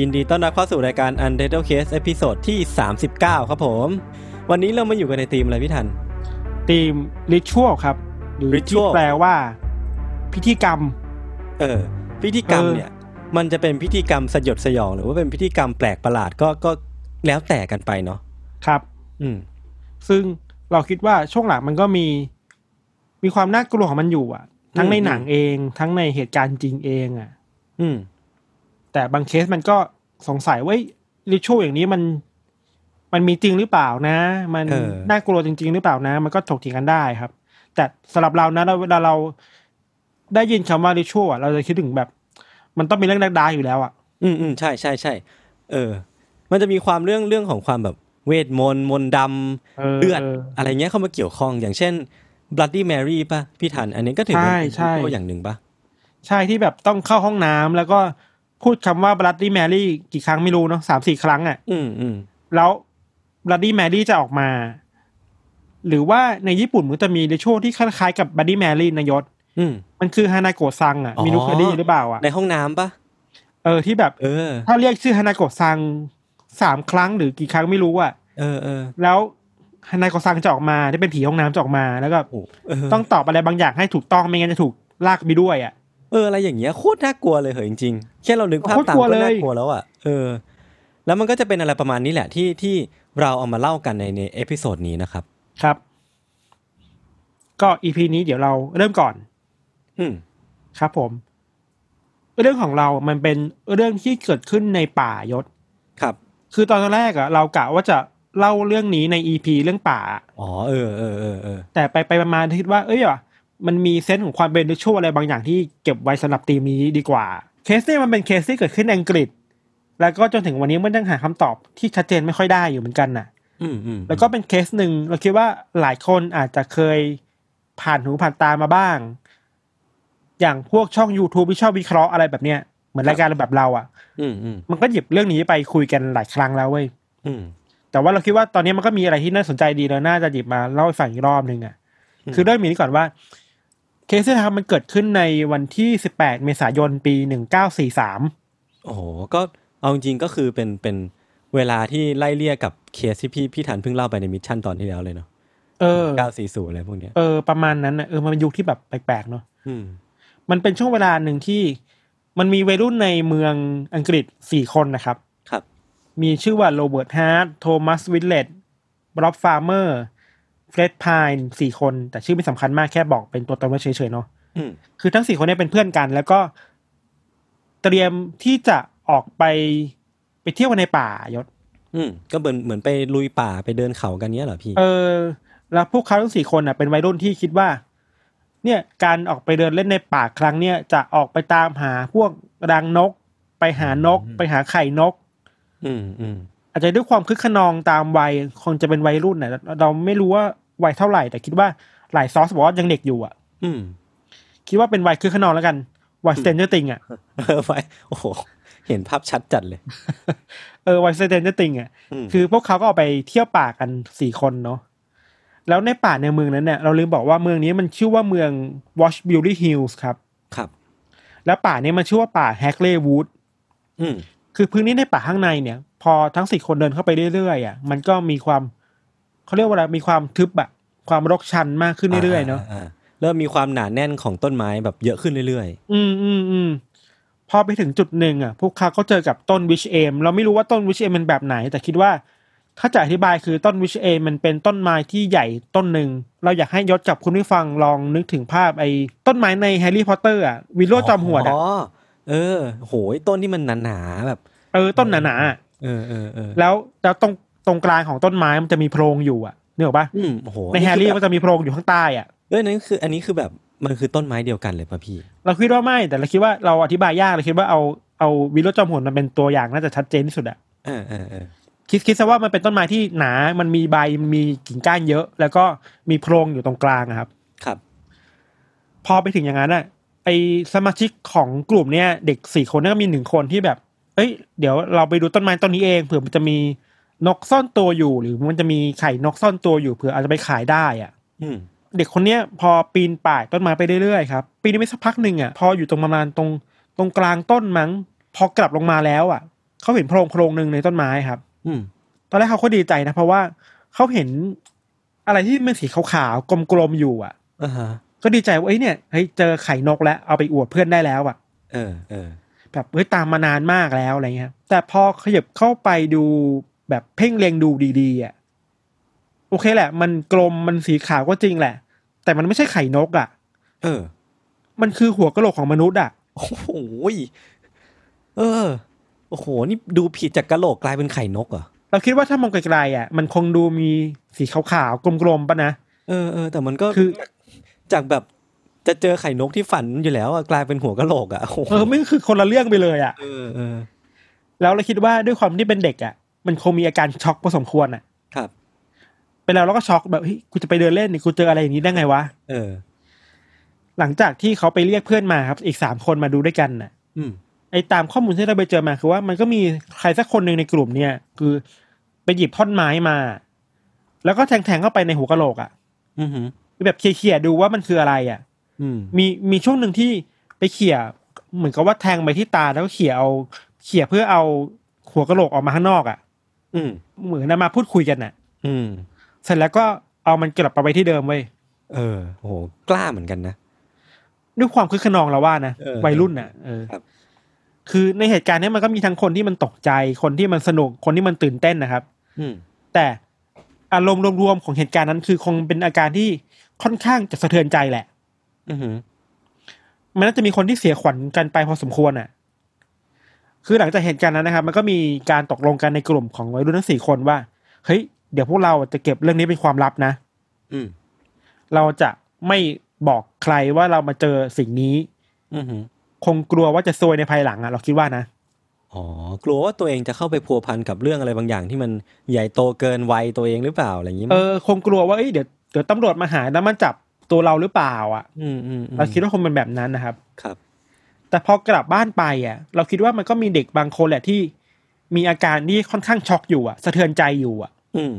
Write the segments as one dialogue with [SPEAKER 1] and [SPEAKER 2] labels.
[SPEAKER 1] ยินดีต้อนรับเข้าสู่รายการ Untitled Case episode ที่ 39 ครับผม วันนี้เรามาอยู่กันในทีมอะไรพี่ทัน
[SPEAKER 2] ทีมริช u a l ครับ หรือที่
[SPEAKER 1] Ritual
[SPEAKER 2] แปลว่า พิธีกรรม
[SPEAKER 1] เออ พิธีกรรม
[SPEAKER 2] เออ
[SPEAKER 1] เนี่ย มันจะเป็นพิธีกรรมสยดสยอง หรือว่าเป็นพิธีกรรมแปลกประหลาดก็ก็แล้วแต่กันไปเนาะ
[SPEAKER 2] ครับ
[SPEAKER 1] อืม
[SPEAKER 2] ซึ่งเราคิดว่าช่วงหลังมันก็มี มีความน่ากลัวของมันอยู่อะ ทั้งใน
[SPEAKER 1] อืม
[SPEAKER 2] หนังเอง ทั้งในเหตุการณ์จริงเองอะ
[SPEAKER 1] อืม
[SPEAKER 2] แต่บางเคสมันก็สงสัยว่าริช u a l อย่างนี้มัน มันมีจริงหรือเปล่านะ มัน
[SPEAKER 1] เออ
[SPEAKER 2] น่ากลัวจริง ๆ หรือเปล่านะ มันก็ถกเถียงกันได้ครับ แต่สำหรับเรานะเราเวลาเราได้ยินคำว่าริช u a l อะเราจะคิดถึงแบบ มันต้องมีเรื่องดาร์กๆอยู่แล้วอะ
[SPEAKER 1] อืมอืมใช่ใช่ใช่เออ มันจะมีความเรื่องเรื่องของความแบบเวทมนต์มนต์ดำ
[SPEAKER 2] เออ
[SPEAKER 1] เลือด
[SPEAKER 2] เอออ
[SPEAKER 1] อะไรเงี้ยเข้ามาเกี่ยวข้อง อย่างเช่น Bloody Mary ป่ะพี่ทัน อันนี้ก็ถือว่า
[SPEAKER 2] ใช่
[SPEAKER 1] เป็น
[SPEAKER 2] ใช่
[SPEAKER 1] ตัวอย่างหนึ่งป่ะ
[SPEAKER 2] ใช่ที่แบบต้องเข้าห้องน้ำแล้วก็ พูดคำว่า bloody mary กี่ครั้งไม่รู้เนาะสามสี่ครั้งอะ
[SPEAKER 1] อืมอืม
[SPEAKER 2] แล้ว bloody mary จะออกมา หรือว่าในญี่ปุ่นมันจะมีในช่วงที่คล้ายๆกับ bloody mary นายศ
[SPEAKER 1] อืม
[SPEAKER 2] มันคือฮานาโกะซังอะ
[SPEAKER 1] อ๋อ
[SPEAKER 2] มีนุเคยได้ยินหรือเปล่าอะ
[SPEAKER 1] ในห้องน้ำป่ะ
[SPEAKER 2] เออที่แบบ
[SPEAKER 1] เออ
[SPEAKER 2] ถ้าเรียกชื่อฮานาโกะซังสามครั้งหรือกี่ครั้งไม่รู้อะ
[SPEAKER 1] เออเออ
[SPEAKER 2] แล้วฮานาโกะซังจะออกมาที่เป็นผีห้องน้ำจะออกมาแล้วก็
[SPEAKER 1] โอ้เออ
[SPEAKER 2] ต้องตอบอะไรบางอย่างให้ถูกต้องไม่งั้นจะถูกลากไปด้วยอะ
[SPEAKER 1] เอออะไรอย่างเงี้ยโคตรน่ากลัวเลยเหรอจริงๆแค่เรานึกภาพ
[SPEAKER 2] โคตร
[SPEAKER 1] ตาม
[SPEAKER 2] กลัว
[SPEAKER 1] ก็
[SPEAKER 2] เลย
[SPEAKER 1] น่ากลัวแล้วอะเออ แล้วมันก็จะเป็นอะไรประมาณนี้แหละที่ที่เราเอามาเล่ากันในใน episode นี้นะครับ
[SPEAKER 2] ครับ ก็ EP นี้เดี๋ยวเราเริ่มก่อน
[SPEAKER 1] อืม
[SPEAKER 2] ครับผม เรื่องของเรามันเป็นเรื่องที่เกิดขึ้นในป่ายศ
[SPEAKER 1] ครับ
[SPEAKER 2] คือตอนแรกอะเรากะว่าจะเล่าเรื่องนี้ใน EP เรื่องป่า
[SPEAKER 1] อ๋อเออเออเออเออ
[SPEAKER 2] แต่ไปไปมาๆคิดว่า เอ้ยว่ะ มันมี sense ของความเป็น ritual อะไรบางอย่างที่เก็บไว้สำหรับธีมนี้ดีกว่า เคสเนี่ยมันเป็นเคสที่เกิดขึ้นในอังกฤษ แล้วก็จนถึงวันนี้มันยังหาคำตอบที่ชัดเจนไม่ค่อยได้อยู่เหมือนกันน่ะ
[SPEAKER 1] อืมอืม
[SPEAKER 2] แล้วก็เป็นเคสหนึ่งเราคิดว่าหลายคนอาจจะเคยผ่านหูผ่านตามาบ้าง อย่างพวกช่อง YouTube ที่ชอบวิเคราะห์อะไรแบบเนี้ยเหมือนรายการแบบเราอะ
[SPEAKER 1] อืมอืม
[SPEAKER 2] มันก็หยิบเรื่องนี้ไปคุยกันหลายครั้งแล้วเว้ย
[SPEAKER 1] อืม
[SPEAKER 2] แต่ว่าเราคิดว่าตอนนี้มันก็มีอะไรที่น่าสนใจดีแล้วน่าจะหยิบมาเล่าให้ฟังอีกรอบหนึ่งอะคือเรื่องมีนี้ก่อนว่า เคสที่ทำมันเกิดขึ้นในวันที่ 18 เมษายนปี 1943
[SPEAKER 1] โอ้โห ก็เอาจริงๆก็คือเป็นเป็นเวลาที่ไล่เลี่ยกับเคสที่พี่พี่ทันเพิ่งเล่าไปใน mission ตอนที่แล้วเลยเนาะ
[SPEAKER 2] เออ
[SPEAKER 1] เก้าสี่ศูนย์อะไรพวกเนี้ย
[SPEAKER 2] เออ ประมาณนั้นนะเออ มันเป็นยุคที่แบบแปลกๆเนาะ
[SPEAKER 1] อืม
[SPEAKER 2] มันเป็นช่วงเวลาหนึ่งที่มันมีวัยรุ่นในเมืองอังกฤษสี่คนนะครับ
[SPEAKER 1] ครับ
[SPEAKER 2] มีชื่อว่าโรเบิร์ตฮาร์ดโทมัสวิลเลตบ็อบฟาร์เมอร์ เฟร็ดพายสี่คน แต่ชื่อไม่สำคัญมากแค่บอกเป็นตัวตนไว้เฉยๆเนาะ
[SPEAKER 1] อืม
[SPEAKER 2] คือทั้งสี่คนเนี้เป็นเพื่อนกัน แล้วก็เตรียมที่จะออกไปไปเที่ยวกันในป่ายศ
[SPEAKER 1] อืมก็เหมือนเหมือนไปลุยป่าไปเดินเขากันเนี้ยเหรอพี่
[SPEAKER 2] เออ แล้วพวกเขาทั้งสี่คนอะเป็นวัยรุ่นที่คิดว่า เนี่ยการออกไปเดินเล่นในป่าครั้งเนี่ยจะออกไปตามหาพวกรังนก ไปหานก ไปหาไข่นก
[SPEAKER 1] อืมอืม
[SPEAKER 2] อาจจะด้วยความคึกขนองตามวัยคงจะเป็นวัยรุ่นน่ะเราไม่รู้ว่าวัยเท่าไหร่ แต่คิดว่าหลายซอสบอกว่ายังเด็กอยู่อะ
[SPEAKER 1] อืม
[SPEAKER 2] คิดว่าเป็นวัยคึกคะนองแล้วกันวัย Stranger Things อะ
[SPEAKER 1] เออไปโอ้โหเห็นภาพชัดจัดเลย
[SPEAKER 2] เออวัย Stranger Things อะ
[SPEAKER 1] อืม
[SPEAKER 2] คือพวกเขาก็ออกไปเที่ยวป่ากันสี่คนเนาะแล้วในป่าในเมืองนั้นเนี่ยเราลืมบอกว่าเมืองนี้มันชื่อว่าเมือง Wychbury Hills ครับ
[SPEAKER 1] ครับ
[SPEAKER 2] แล้วป่านี้มันชื่อว่าป่า Hagley Wood
[SPEAKER 1] อืม
[SPEAKER 2] คือพื้นที่ในป่าข้างในเนี่ย พอทั้งสี่คนเดินเข้าไปเรื่อยๆอะมันก็มีความเขาเรียกว่าอะไรมีความทึบอะความรกชัฏมากขึ้นเรื่อยๆเนาะาา
[SPEAKER 1] เริ่มมีความหนาแน่นของต้นไม้แบบเยอะขึ้นเรื่อย
[SPEAKER 2] อืมอืมอืมพอไปถึงจุดหนึ่งอะ พวกเขาก็เจอกับต้น Wych Elm เราไม่รู้ว่าต้น Wych Elm เป็นแบบไหน แต่คิดว่า ถ้าจะอธิบายคือต้นวิชเอมันเป็นต้นไม้ที่ใหญ่ต้นหนึ่ง เราอยากให้ยศกับคุณผู้ฟังลองนึกถึงภาพไอ้ต้นไม้ในแฮร์รี่พอตเตอร์อะวิลโลจอมหวดอะ
[SPEAKER 1] อ๋อ เออ โหยต้นที่มันหนาๆแบบ
[SPEAKER 2] เออต้นหนาๆอะ
[SPEAKER 1] เออเออเออ
[SPEAKER 2] แล้วแล้วตรงตรงกลางของต้นไม้มันจะมีโพรงอยู่อะนึกออกปะ
[SPEAKER 1] อืมโอ้โห
[SPEAKER 2] ในแฮร์รี่
[SPEAKER 1] คือ
[SPEAKER 2] มันจะมีโพรงอยู่ข้างใต้อะ
[SPEAKER 1] เอ้ยนั่นคือ อันนี้คือแบบมันคือต้นไม้เดียวกันเลยป่ะพี่
[SPEAKER 2] เราคิดว่าไม่แต่เราคิดว่าเราอธิบายยากเราคิดว่าเอาเอาวิลโลจอมหวดมันเป็นตัวอย่างน่าจะชัดเจนที่สุดอะ
[SPEAKER 1] เออเออเออ
[SPEAKER 2] คิดคิดซะว่ามันเป็นต้นไม้ที่หนา มันมีใบมันมีกิ่งก้านเยอะ แล้วก็มีโพรงอยู่ตรงกลางอะครับ
[SPEAKER 1] ครับ
[SPEAKER 2] พอไปถึงอย่างนั้นอะ ไอสมาชิกของกลุ่มเนี้ยเด็กสี่คนเนยก็มีหนึ่งคนที่แบบ เอ้ย เดี๋ยวเราไปดูต้นไม้ต้นนี้เองเผื่อมันจะมีนกซ่อนตัวอยู่ หรือมันจะมีไข่นกซ่อนตัวอยู่เผื่ออาจจะไปขายได้อะ
[SPEAKER 1] อืม
[SPEAKER 2] เด็กคนเนี้ยพอปีนป่ายต้นไม้ไปเรื่อยๆครับปีนไปสักพักหนึ่งอะพออยู่ตรงประมาณตรงตรงกลางต้นมั้ง พอกลับลงมาแล้วอะเขาเห็นโพรงโพรงหนึ่งในต้นไม้ครับ
[SPEAKER 1] อืม
[SPEAKER 2] ตอนแรกเขาก็ดีใจนะเพราะว่าเขาเห็นอะไรที่มันสีขาวๆกลมๆอยู่อะ
[SPEAKER 1] อ่าฮะ
[SPEAKER 2] ก็ดีใจว่าเอ้ยเนี่ยเฮ้ยเจอไข่นกแล้วเอาไปอวดเพื่อนได้แล้วอะ
[SPEAKER 1] เออเออ
[SPEAKER 2] แบบเฮ้ยตามมานานมากแล้วอะไรเงี้ย แต่พอขยับเข้าไปดูแบบเพ่งเล็งดูดีๆอะโอเคแหละ มันกลมมันสีขาวก็จริงแหละ แต่มันไม่ใช่ไข่นกอะ
[SPEAKER 1] เออ
[SPEAKER 2] มันคือหัวกะโหลกของมนุษย์อะ
[SPEAKER 1] โอ้โหยเออ โอ้โห นี่ดูผิดจากกะโหลกกลายเป็นไข่นกเหรอ
[SPEAKER 2] เราคิดว่าถ้ามองไกลๆอะ มันคงดูมีสีขาวๆกลมๆปะนะ
[SPEAKER 1] เออเออแต่มันก็
[SPEAKER 2] คือ
[SPEAKER 1] จากแบบจะเจอไข่นกที่ฝันอยู่แล้วอะกลายเป็นหัวกะโหลกอะโอ้โห
[SPEAKER 2] เออไม่คือคนละเรื่องไปเลยอะ
[SPEAKER 1] เออเออ
[SPEAKER 2] แล้วเราคิดว่าด้วยความที่เป็นเด็กอะ มันคงมีอาการช็อกพอสมควรอะ
[SPEAKER 1] ครับ
[SPEAKER 2] เป็นเราเราก็ช็อกแบบเฮ้ยกูจะไปเดินเล่นนี่กูเจออะไรอย่างนี้ได้ไงวะ
[SPEAKER 1] เออ
[SPEAKER 2] หลังจากที่เขาไปเรียกเพื่อนมาครับ อีกสามคนมาดูด้วยกันน่ะ
[SPEAKER 1] อืม
[SPEAKER 2] ไอ้ตามข้อมูลที่เราไปเจอมาคือว่ามันก็มีใครสักคนหนึ่งในกลุ่มเนี่ย คือไปหยิบท่อนไม้มา แล้วก็แทงๆเข้าไปในหัวกะโหลกอะ
[SPEAKER 1] อืมหื ม
[SPEAKER 2] แบบเขี่ยๆดูว่ามันคืออะไรอะ
[SPEAKER 1] อืม
[SPEAKER 2] มีมีช่วงหนึ่งที่ไปเขี่ยเหมือนกับว่าแทงไปที่ตาแล้วก็เขี่ยเอาเขี่ยเพื่อเอาหัวกะโหลกออกมาข้างนอกอะ
[SPEAKER 1] อืม
[SPEAKER 2] เหมือนนำมาพูดคุยกันน่ะ
[SPEAKER 1] อืม
[SPEAKER 2] เสร็จแล้วก็เอามันกลับไปไว้ที่เดิมเว้ย
[SPEAKER 1] เออโอ้โหกล้าเหมือนกันนะ
[SPEAKER 2] ด้วยความคึกขนองเราว่านะ
[SPEAKER 1] เออ
[SPEAKER 2] วัยรุ่นน่ะเออ
[SPEAKER 1] ครับ
[SPEAKER 2] คือในเหตุการณ์เนี้ยมันก็มีทั้งคนที่มันตกใจ คนที่มันสนุกคนที่มันตื่นเต้นนะครับ
[SPEAKER 1] อืม
[SPEAKER 2] แต่อารมณ์รวมๆของเหตุการณ์นั้นคือคงเป็นอาการที่ ค่อนข้างจะสะเทือนใจแหละ
[SPEAKER 1] อืมหืม
[SPEAKER 2] มันน่าจะมีคนที่เสียขวัญกันไปพอสมควรอะ คือหลังจากเหตุการณ์นั้นนะครับ มันก็มีการตกลงกันในกลุ่มของวัยรุ่นทั้งสี่คนว่า เฮ้ย เดี๋ยวพวกเราจะเก็บเรื่องนี้เป็นความลับนะ
[SPEAKER 1] อืม
[SPEAKER 2] เราจะไม่บอกใครว่าเรามาเจอสิ่งนี้
[SPEAKER 1] อืมหืม
[SPEAKER 2] คงกลัวว่าจะซวยในภายหลังอะ เราคิดว่านะ
[SPEAKER 1] อ๋อ กลัวว่าตัวเองจะเข้าไปพัวพันกับเรื่องอะไรบางอย่างที่มันใหญ่โตเกินวัยตัวเองหรือเปล่าอะไรอย่างนี้มั้
[SPEAKER 2] เอยอคงกลัวว่าเอ้ยเดี๋ยวเดี๋ยวตำรวจมาหาแล้วมันจับตัวเราหรือเปล่า อะ
[SPEAKER 1] อืมอืมอืม
[SPEAKER 2] เราคิดว่าคงเป็นแบบนั้นนะครับ
[SPEAKER 1] ครับ
[SPEAKER 2] แต่พอกลับบ้านไปอะ เราคิดว่ามันก็มีเด็กบางคนแหละที่มีอาการที่ค่อนข้างช็อกอยู่อะสะเทือนใจอยู่อะ
[SPEAKER 1] อืม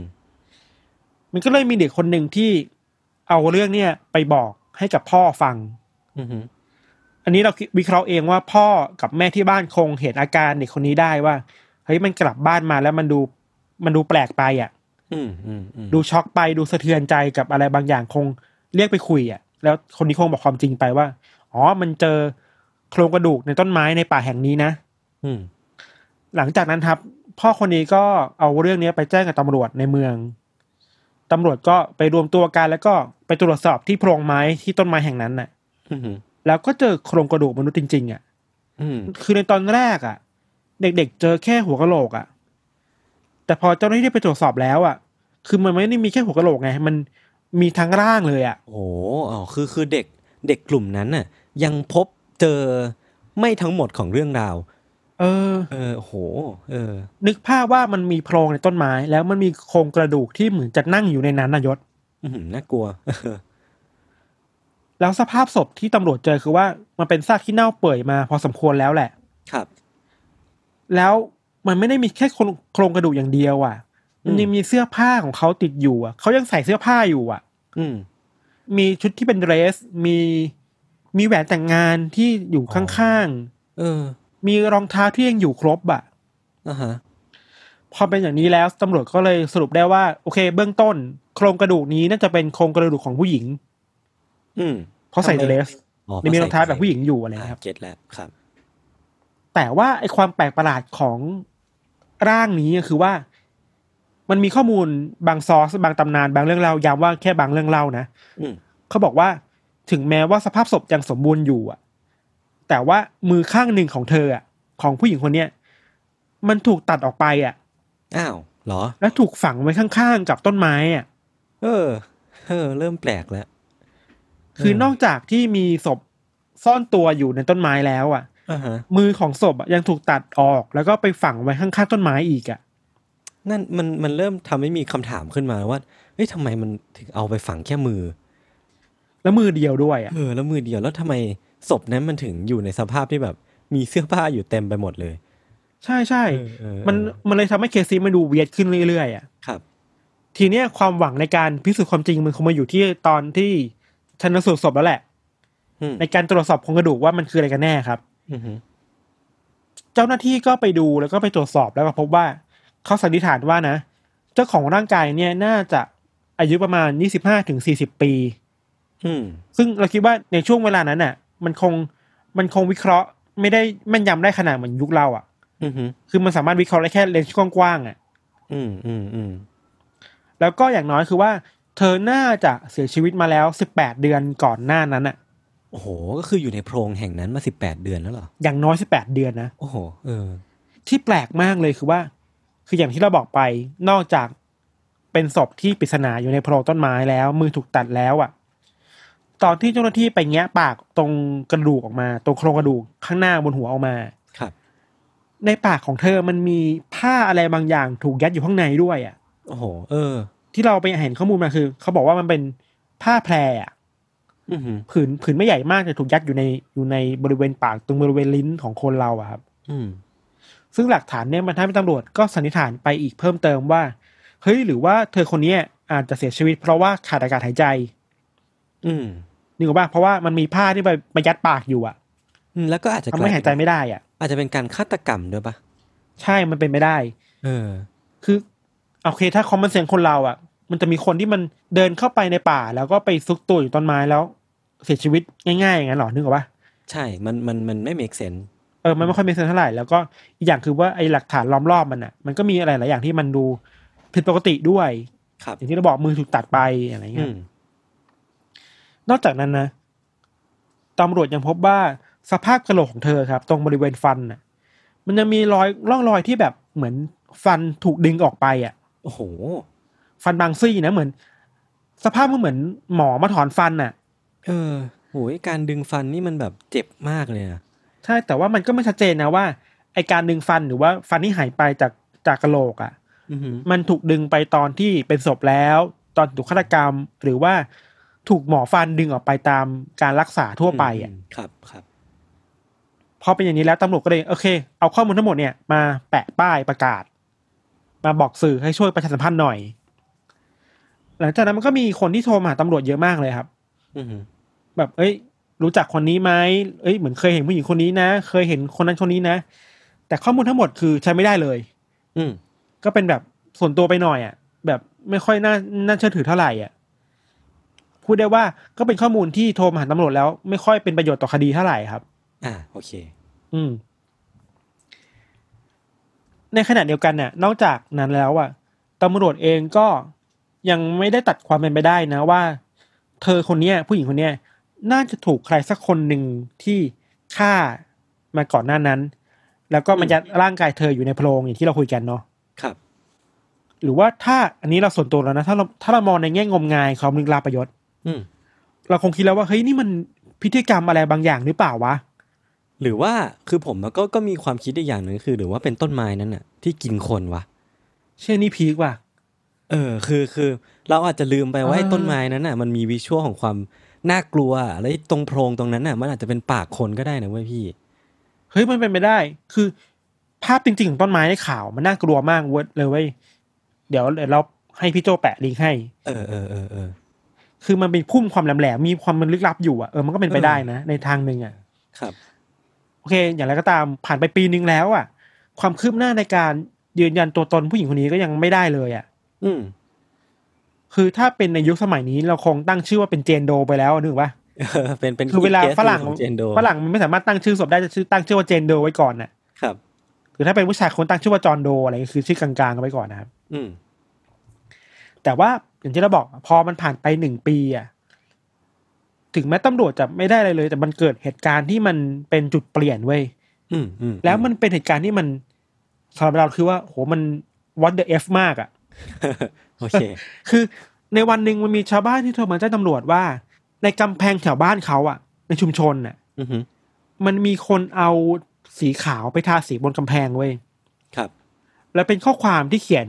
[SPEAKER 2] มันก็เลยมีเด็กคนหนึ่งที่เอาเรื่องเนี่ยไปบอกให้กับพ่อฟัง
[SPEAKER 1] อืมหืม
[SPEAKER 2] อันนี้เราคิดวิเคราะห์เองว่าพ่อกับแม่ที่บ้านคงเห็นอาการเด็กคนนี้ได้ว่าเฮ้ยมันกลับบ้านมาแล้วมันดูมันดูแปลกไปอะ
[SPEAKER 1] อืมอืมอืม
[SPEAKER 2] ดูช็อกไปดูสะเทือนใจกับอะไรบางอย่างคงเรียกไปคุยอะ แล้วคนนี้คงบอกความจริงไปว่า อ๋อ มันเจอโครงกระดูกในต้นไม้ในป่าแห่งนี้นะ
[SPEAKER 1] อืม
[SPEAKER 2] หลังจากนั้นครับ พ่อคนนี้ก็เอาเรื่องนี้ไปแจ้งกับตำรวจในเมืองตำรวจก็ไปรวมตัวกันแล้วก็ไปตรวจสอบที่โพรงไม้ที่ต้นไม้แห่งนั้นน่ะ
[SPEAKER 1] อืมหืม
[SPEAKER 2] แล้วก็เจอโครงกระดูกมนุษย์จริง ๆ อะ
[SPEAKER 1] อืม
[SPEAKER 2] คือในตอนแรกอะ เด็กๆเจอแค่หัวกะโหลกอะ แต่พอเจ้าหน้าที่ไปตรวจสอบแล้วอะ คือมันไม่ได้มีแค่หัวกะโหลกไง มันมีทั้งร่างเลยอะ
[SPEAKER 1] โอ้โหอ๋อคือคือเด็กเด็กกลุ่มนั้นน่ะ ยังพบเจอไม่ทั้งหมดของเรื่องราว
[SPEAKER 2] เออ
[SPEAKER 1] เออโห เออ
[SPEAKER 2] นึกภาพว่ามันมีโพรงในต้นไม้ แล้วมันมีโครงกระดูกที่เหมือนจะนั่งอยู่ในนั้นนายศ
[SPEAKER 1] อืมน่ากลัว
[SPEAKER 2] แล้วสภาพศพที่ตำรวจเจอคือว่ามันเป็นซากที่เน่าเปื่อยมาพอสมควรแล้วแหละ
[SPEAKER 1] ครับ
[SPEAKER 2] แล้ว มันไม่ได้มีแค่โครงโครงกระดูกอย่างเดียวอะ มันยังมีเสื้อผ้าของเขาติดอยู่อะเขายังใส่เสื้อผ้าอยู่อะ
[SPEAKER 1] อืม
[SPEAKER 2] มีชุดที่เป็นเดรส มีมีแหวนแต่งงานที่อยู่ข้าง
[SPEAKER 1] เออ
[SPEAKER 2] ๆมีรองเท้าที่ยังอยู่ครบอะ
[SPEAKER 1] อ่าฮะ
[SPEAKER 2] พอเป็นอย่างนี้แล้วตำรวจก็เลยสรุปได้ว่า โอเค เบื้องต้น โครงกระดูกนี้น่าจะเป็นโครงกระดูกของผู้หญิง
[SPEAKER 1] อืม
[SPEAKER 2] เพราะใส่เดรส
[SPEAKER 1] อ๋อ
[SPEAKER 2] ไม่มีรองเท้าแบบผู้หญิงอยู่อะไร
[SPEAKER 1] อ่า
[SPEAKER 2] นะครับ
[SPEAKER 1] เก็ตแล้วครับ
[SPEAKER 2] แต่ว่าไอความแปลกประหลาดของ ร่างนี้ก็คือว่า มันมีข้อมูลบางซอสบางตำนานบางเรื่องเล่าย้ำว่าแค่บางเรื่องเล่านะ
[SPEAKER 1] อืม
[SPEAKER 2] เขาบอกว่าถึงแม้ว่าสภาพศพยังสมบูรณ์อยู่อะแต่ว่ามือข้างหนึ่งของเธออะของผู้หญิงคนเนี้ยมันถูกตัดออกไปอะ
[SPEAKER 1] อ้าวเหรอ
[SPEAKER 2] แล้วถูกฝังไว้ข้างๆกับต้นไม้อะ
[SPEAKER 1] เออ เออ เริ่มแปลกแล้ว
[SPEAKER 2] คือนอกจากที่มีศพซ่อนตัวอยู่ในต้นไม้แล้วอะ
[SPEAKER 1] อ่าฮะ
[SPEAKER 2] มือของศพอะยังถูกตัดออก แล้วก็ไปฝังไว้ข้างๆต้นไม้อีกอะ
[SPEAKER 1] นั่นมันมันเริ่มทำให้มีคำถามขึ้นมาว่าเฮ้ยทำไมมันถึงเอาไปฝังแค่มือ
[SPEAKER 2] แล้วมือเดียวด้วยอะ
[SPEAKER 1] เออแล้วมือเดียวแล้วทำไมศพนั้นมันถึงอยู่ในสภาพที่แบบ มีเสื้อผ้าอยู่เต็มไปหมดเลย
[SPEAKER 2] ใช่ใช่
[SPEAKER 1] เออเออ
[SPEAKER 2] มันมันเลยทำให้เคสนี้มันดูเวียดขึ้นเรื่อยๆอะ
[SPEAKER 1] ครับ
[SPEAKER 2] ทีเนี้ยความหวังในการพิสูจน์ความจริงมันคงมาอยู่ที่ตอนที่ชันสูตรศพแล้วแหละ
[SPEAKER 1] อืม
[SPEAKER 2] ในการตรวจสอบโครงกระดูกว่ามันคืออะไรกันแน่ครับ
[SPEAKER 1] อือฮึ
[SPEAKER 2] เจ้าหน้าที่ก็ไปดูแล้วก็ไปตรวจสอบแล้วก็พบว่าเขาสันนิษฐานว่านะ เจ้าของร่างกายเนี่ยน่าจะอายุประมาณยี่สิบห้าถึงสี่สิบปี
[SPEAKER 1] อืม
[SPEAKER 2] ซึ่งเราคิดว่าในช่วงเวลานั้นน่ะ มันคงมันคงวิเคราะห์ไม่ได้แม่นยำได้ขนาดเหมือนยุคเราอะ
[SPEAKER 1] อือฮึ
[SPEAKER 2] คือมันสามารถวิเคราะห์ได้แค่เลนส์กว้างๆอะ
[SPEAKER 1] อืมอืมอืม
[SPEAKER 2] แล้วก็อย่างน้อยคือว่า เธอน่าจะเสียชีวิตมาแล้วสิบแปดเดือนก่อนหน้านั้นอะ
[SPEAKER 1] โอ้โห ก็คืออยู่ในโพรงแห่งนั้นมาสิบแปดเดือนแล้วเหรอ
[SPEAKER 2] อย่างน้อยสิบแปดเดือนนะ
[SPEAKER 1] โอ้โห เออ
[SPEAKER 2] ที่แปลกมากเลยคือว่า คืออย่างที่เราบอกไป นอกจากเป็นศพที่ปริศนาอยู่ในโพรงต้นไม้แล้ว มือถูกตัดแล้วอะ ตอนที่เจ้าหน้าที่ไปแงะปากตรงกระดูกออกมา ตรงโครงกระดูกข้างหน้าบนหัวออกมา
[SPEAKER 1] ครับ
[SPEAKER 2] ในปากของเธอมันมีผ้าอะไรบางอย่างถูกยัดอยู่ข้างในด้วยอะ
[SPEAKER 1] โอ้โห เออ
[SPEAKER 2] ที่เราไปเห็นข้อมูลมาคือ เขาบอกว่ามันเป็นผ้าแพรอะ
[SPEAKER 1] อือฮึ
[SPEAKER 2] ผืนผืนไม่ใหญ่มากแต่ถูกยัดอยู่ในอยู่ในบริเวณปากตรงบริเวณลิ้นของคนเราอะครับ
[SPEAKER 1] อืม
[SPEAKER 2] ซึ่งหลักฐานเนี่ยมันทำให้ตำรวจก็สันนิษฐานไปอีกเพิ่มเติมว่า เฮ้ยหรือว่าเธอคนเนี้ยอาจจะเสียชีวิต เพราะว่าขาดอากาศหายใจ
[SPEAKER 1] อืม
[SPEAKER 2] นึกออกป่ะเพราะว่ามันมีผ้าที่ไปไปยัดปากอยู่อะ
[SPEAKER 1] อืมแล้วก็อาจจะ
[SPEAKER 2] ทำให้หายใจไม่ได้อะ
[SPEAKER 1] อาจจะเป็นการฆาตกรรมด้วยปะ
[SPEAKER 2] ใช่มันเป็นไม่ได้
[SPEAKER 1] เออ
[SPEAKER 2] คือโอเคถ้าคอมมอนเซนคนเราอะมันจะมีคนที่มันเดินเข้าไปในป่า แล้วก็ไปซุกตัวอยู่ต้นไม้แล้ว เสียชีวิตง่ายๆอย่างนั้นหรอนึกออกป่ะ
[SPEAKER 1] ใช่ มันมันมันไม่ make sense
[SPEAKER 2] เออ มันไม่ค่อยมีเซนเท่าไหร่ แล้วก็อีกอย่างคือว่าไอ้หลักฐานล้อมรอบมันอะ มันก็มีอะไรหลายอย่างที่มันดูผิดปกติด้วย
[SPEAKER 1] ครับ
[SPEAKER 2] อย่างที่เราบอกมือถูกตัดไปอะไร
[SPEAKER 1] อื
[SPEAKER 2] เงี้ย
[SPEAKER 1] ม
[SPEAKER 2] นอกจากนั้นนะตำรวจยังพบว่าสภาพกระโหลกของเธอครับ ตรงบริเวณฟันน่ะ มันยังมีรอยร่องรอยที่แบบเหมือนฟันถูกดึงออกไปอะ
[SPEAKER 1] โอ้โห
[SPEAKER 2] ฟันบางซี่นะเหมือน สภาพมันเหมือนหมอมาถอนฟันน่ะ
[SPEAKER 1] เออโหยการดึงฟันนี่มันแบบเจ็บมากเลยนะ
[SPEAKER 2] ใช่แต่ว่ามันก็ไม่ชัดเจนนะว่าไอการดึงฟันหรือว่าฟันที่หายไปจากจากกระโหลกอะ
[SPEAKER 1] อือฮึ
[SPEAKER 2] มันถูกดึงไปตอนที่เป็นศพแล้ว ตอนถูกฆาตกรรม หรือว่าถูกหมอฟันดึงออกไปตามการรักษาทั่วไปอะ
[SPEAKER 1] มครับครับ
[SPEAKER 2] พอเป็นอย่างนี้แล้วตำรวจก็เลยโอเค เอาข้อมูลทั้งหมดเนี่ยมาแปะป้ายประกาศ มาบอกสื่อให้ช่วยประชาสัมพันธ์หน่อย หลังจากนั้นมันก็มีคนที่โทรมาหาตำรวจเยอะมากเลยครับ
[SPEAKER 1] อือฮึ
[SPEAKER 2] แบบ เอ้ย รู้จักคนนี้ไหมเอ้ยเหมือนเคยเห็นผู้หญิงคนนี้นะ เคยเห็นคนนั้นคนนี้นะ แต่ข้อมูลทั้งหมดคือใช้ไม่ได้เลย
[SPEAKER 1] อืม
[SPEAKER 2] ก็เป็นแบบส่วนตัวไปหน่อยอะ แบบไม่ค่อยน่าน่าเชื่อถือเท่าไหร่อะพูดได้ว่าก็เป็นข้อมูลที่โทรมาหาตำรวจแล้วไม่ค่อยเป็นประโยชน์ต่อคดีเท่าไหร่ครับ
[SPEAKER 1] อ่าโอเค
[SPEAKER 2] อืม ในขณะเดียวกันน่ะนอกจากนั้นแล้วอะตำรวจเองก็ยังไม่ได้ตัดความเป็นไปได้นะว่า เธอคนเนี้ย ผู้หญิงคนเนี้ย น่าจะถูกใครสักคนหนึ่งที่ฆ่ามาก่อนหน้านั้น แล้วก็มันยัดร่างกายเธออยู่ในโพรงอย่างที่เราคุยกันเนาะ
[SPEAKER 1] ครับ
[SPEAKER 2] หรือว่าถ้าอันนี้เราส่วนตัวแล้วนะ ถ้าเราถ้าเรามองในแง่งมงายความลึกลับประยศ
[SPEAKER 1] อืม
[SPEAKER 2] เราคงคิดแล้วว่าเฮ้ยนี่มันพิธีกรรมอะไรบางอย่างหรือเปล่าวะ
[SPEAKER 1] หรือว่าคือผมก็ก็มีความคิดอีกอย่างหนึ่งคือ หรือว่าเป็นต้นไม้นั้นน่ะ ที่กินคนวะ
[SPEAKER 2] เช่นนี่พีกว่ะ
[SPEAKER 1] เออ คือคือ เราอาจจะลืมไปว่า
[SPEAKER 2] อ่า
[SPEAKER 1] ไอ้ต้นไม้นั้นน่ะ มันมีวิชวลของความ น่ากลัวแล้วไอ้ตรงโพรงตรงนั้นน่ะ มันอาจจะเป็นปากคนก็ได้นะเว้ยพี่
[SPEAKER 2] เฮ้ยมันเป็นไปได้ คือ ภาพจริงๆของต้นไม้ในข่าว มันน่ากลัวมากเว้ยเลยเว้ยเดี๋ยวเดี๋ยวเราให้พี่โจแปะลิงก์ให้
[SPEAKER 1] เออเออเออเออ
[SPEAKER 2] คือมันเป็นพุ่มความแหลมๆมีความมันลึกลับอยู่อะเออมันก็เป็นไป
[SPEAKER 1] เออ
[SPEAKER 2] ได้นะในทางหนึ่งอะ
[SPEAKER 1] ครับ
[SPEAKER 2] โอเค อย่างไรก็ตามผ่านไปปีนึงแล้วอะ ความคืบหน้าในการยืนยันตัวตนผู้หญิงคนนี้ก็ยังไม่ได้เลยอะ
[SPEAKER 1] อืม
[SPEAKER 2] คือถ้าเป็นในยุคสมัยนี้เราคงตั้งชื่อว่าเป็นเจนโดไปแล้วนึกว่า
[SPEAKER 1] เออเป็นเป็น
[SPEAKER 2] คือเวลา
[SPEAKER 1] คส
[SPEAKER 2] ฝรั่ง
[SPEAKER 1] ของเจนโด
[SPEAKER 2] ฝรั่งมันไม่สามารถตั้งชื่อศพได้จะชื่อตั้งชื่อว่าเจนโดไว้ก่อนน่ะ
[SPEAKER 1] ครับ
[SPEAKER 2] คือถ้าเป็นผู้ชายคนตั้งชื่อว่าจอห์นโดอะไรคือชื่อกลางๆกันไว้ก่อนนะครับ
[SPEAKER 1] อืม
[SPEAKER 2] แต่ว่าอย่างที่เราบอก พอมันผ่านไปหนึ่งปีอะถึงแม้ตำรวจจะไม่ได้อะไรเลย แต่มันเกิดเหตุการณ์ที่มันเป็นจุดเปลี่ยนเว้ย
[SPEAKER 1] อืมอืม
[SPEAKER 2] แล้วมันเป็นเหตุการณ์ที่มันสำหรับเราคือว่าโหมัน what the f มากอะ
[SPEAKER 1] โอเค
[SPEAKER 2] คือในวันหนึ่งมันมีชาวบ้านที่โทรมาแจ้งตำรวจว่า ในกำแพงแถวบ้านเขาอะ ในชุมชนน่ะ
[SPEAKER 1] อือหือ
[SPEAKER 2] มันมีคนเอาสีขาวไปทาสีบนกำแพงเว้ย
[SPEAKER 1] ครับ
[SPEAKER 2] แล้วเป็นข้อความที่เขียน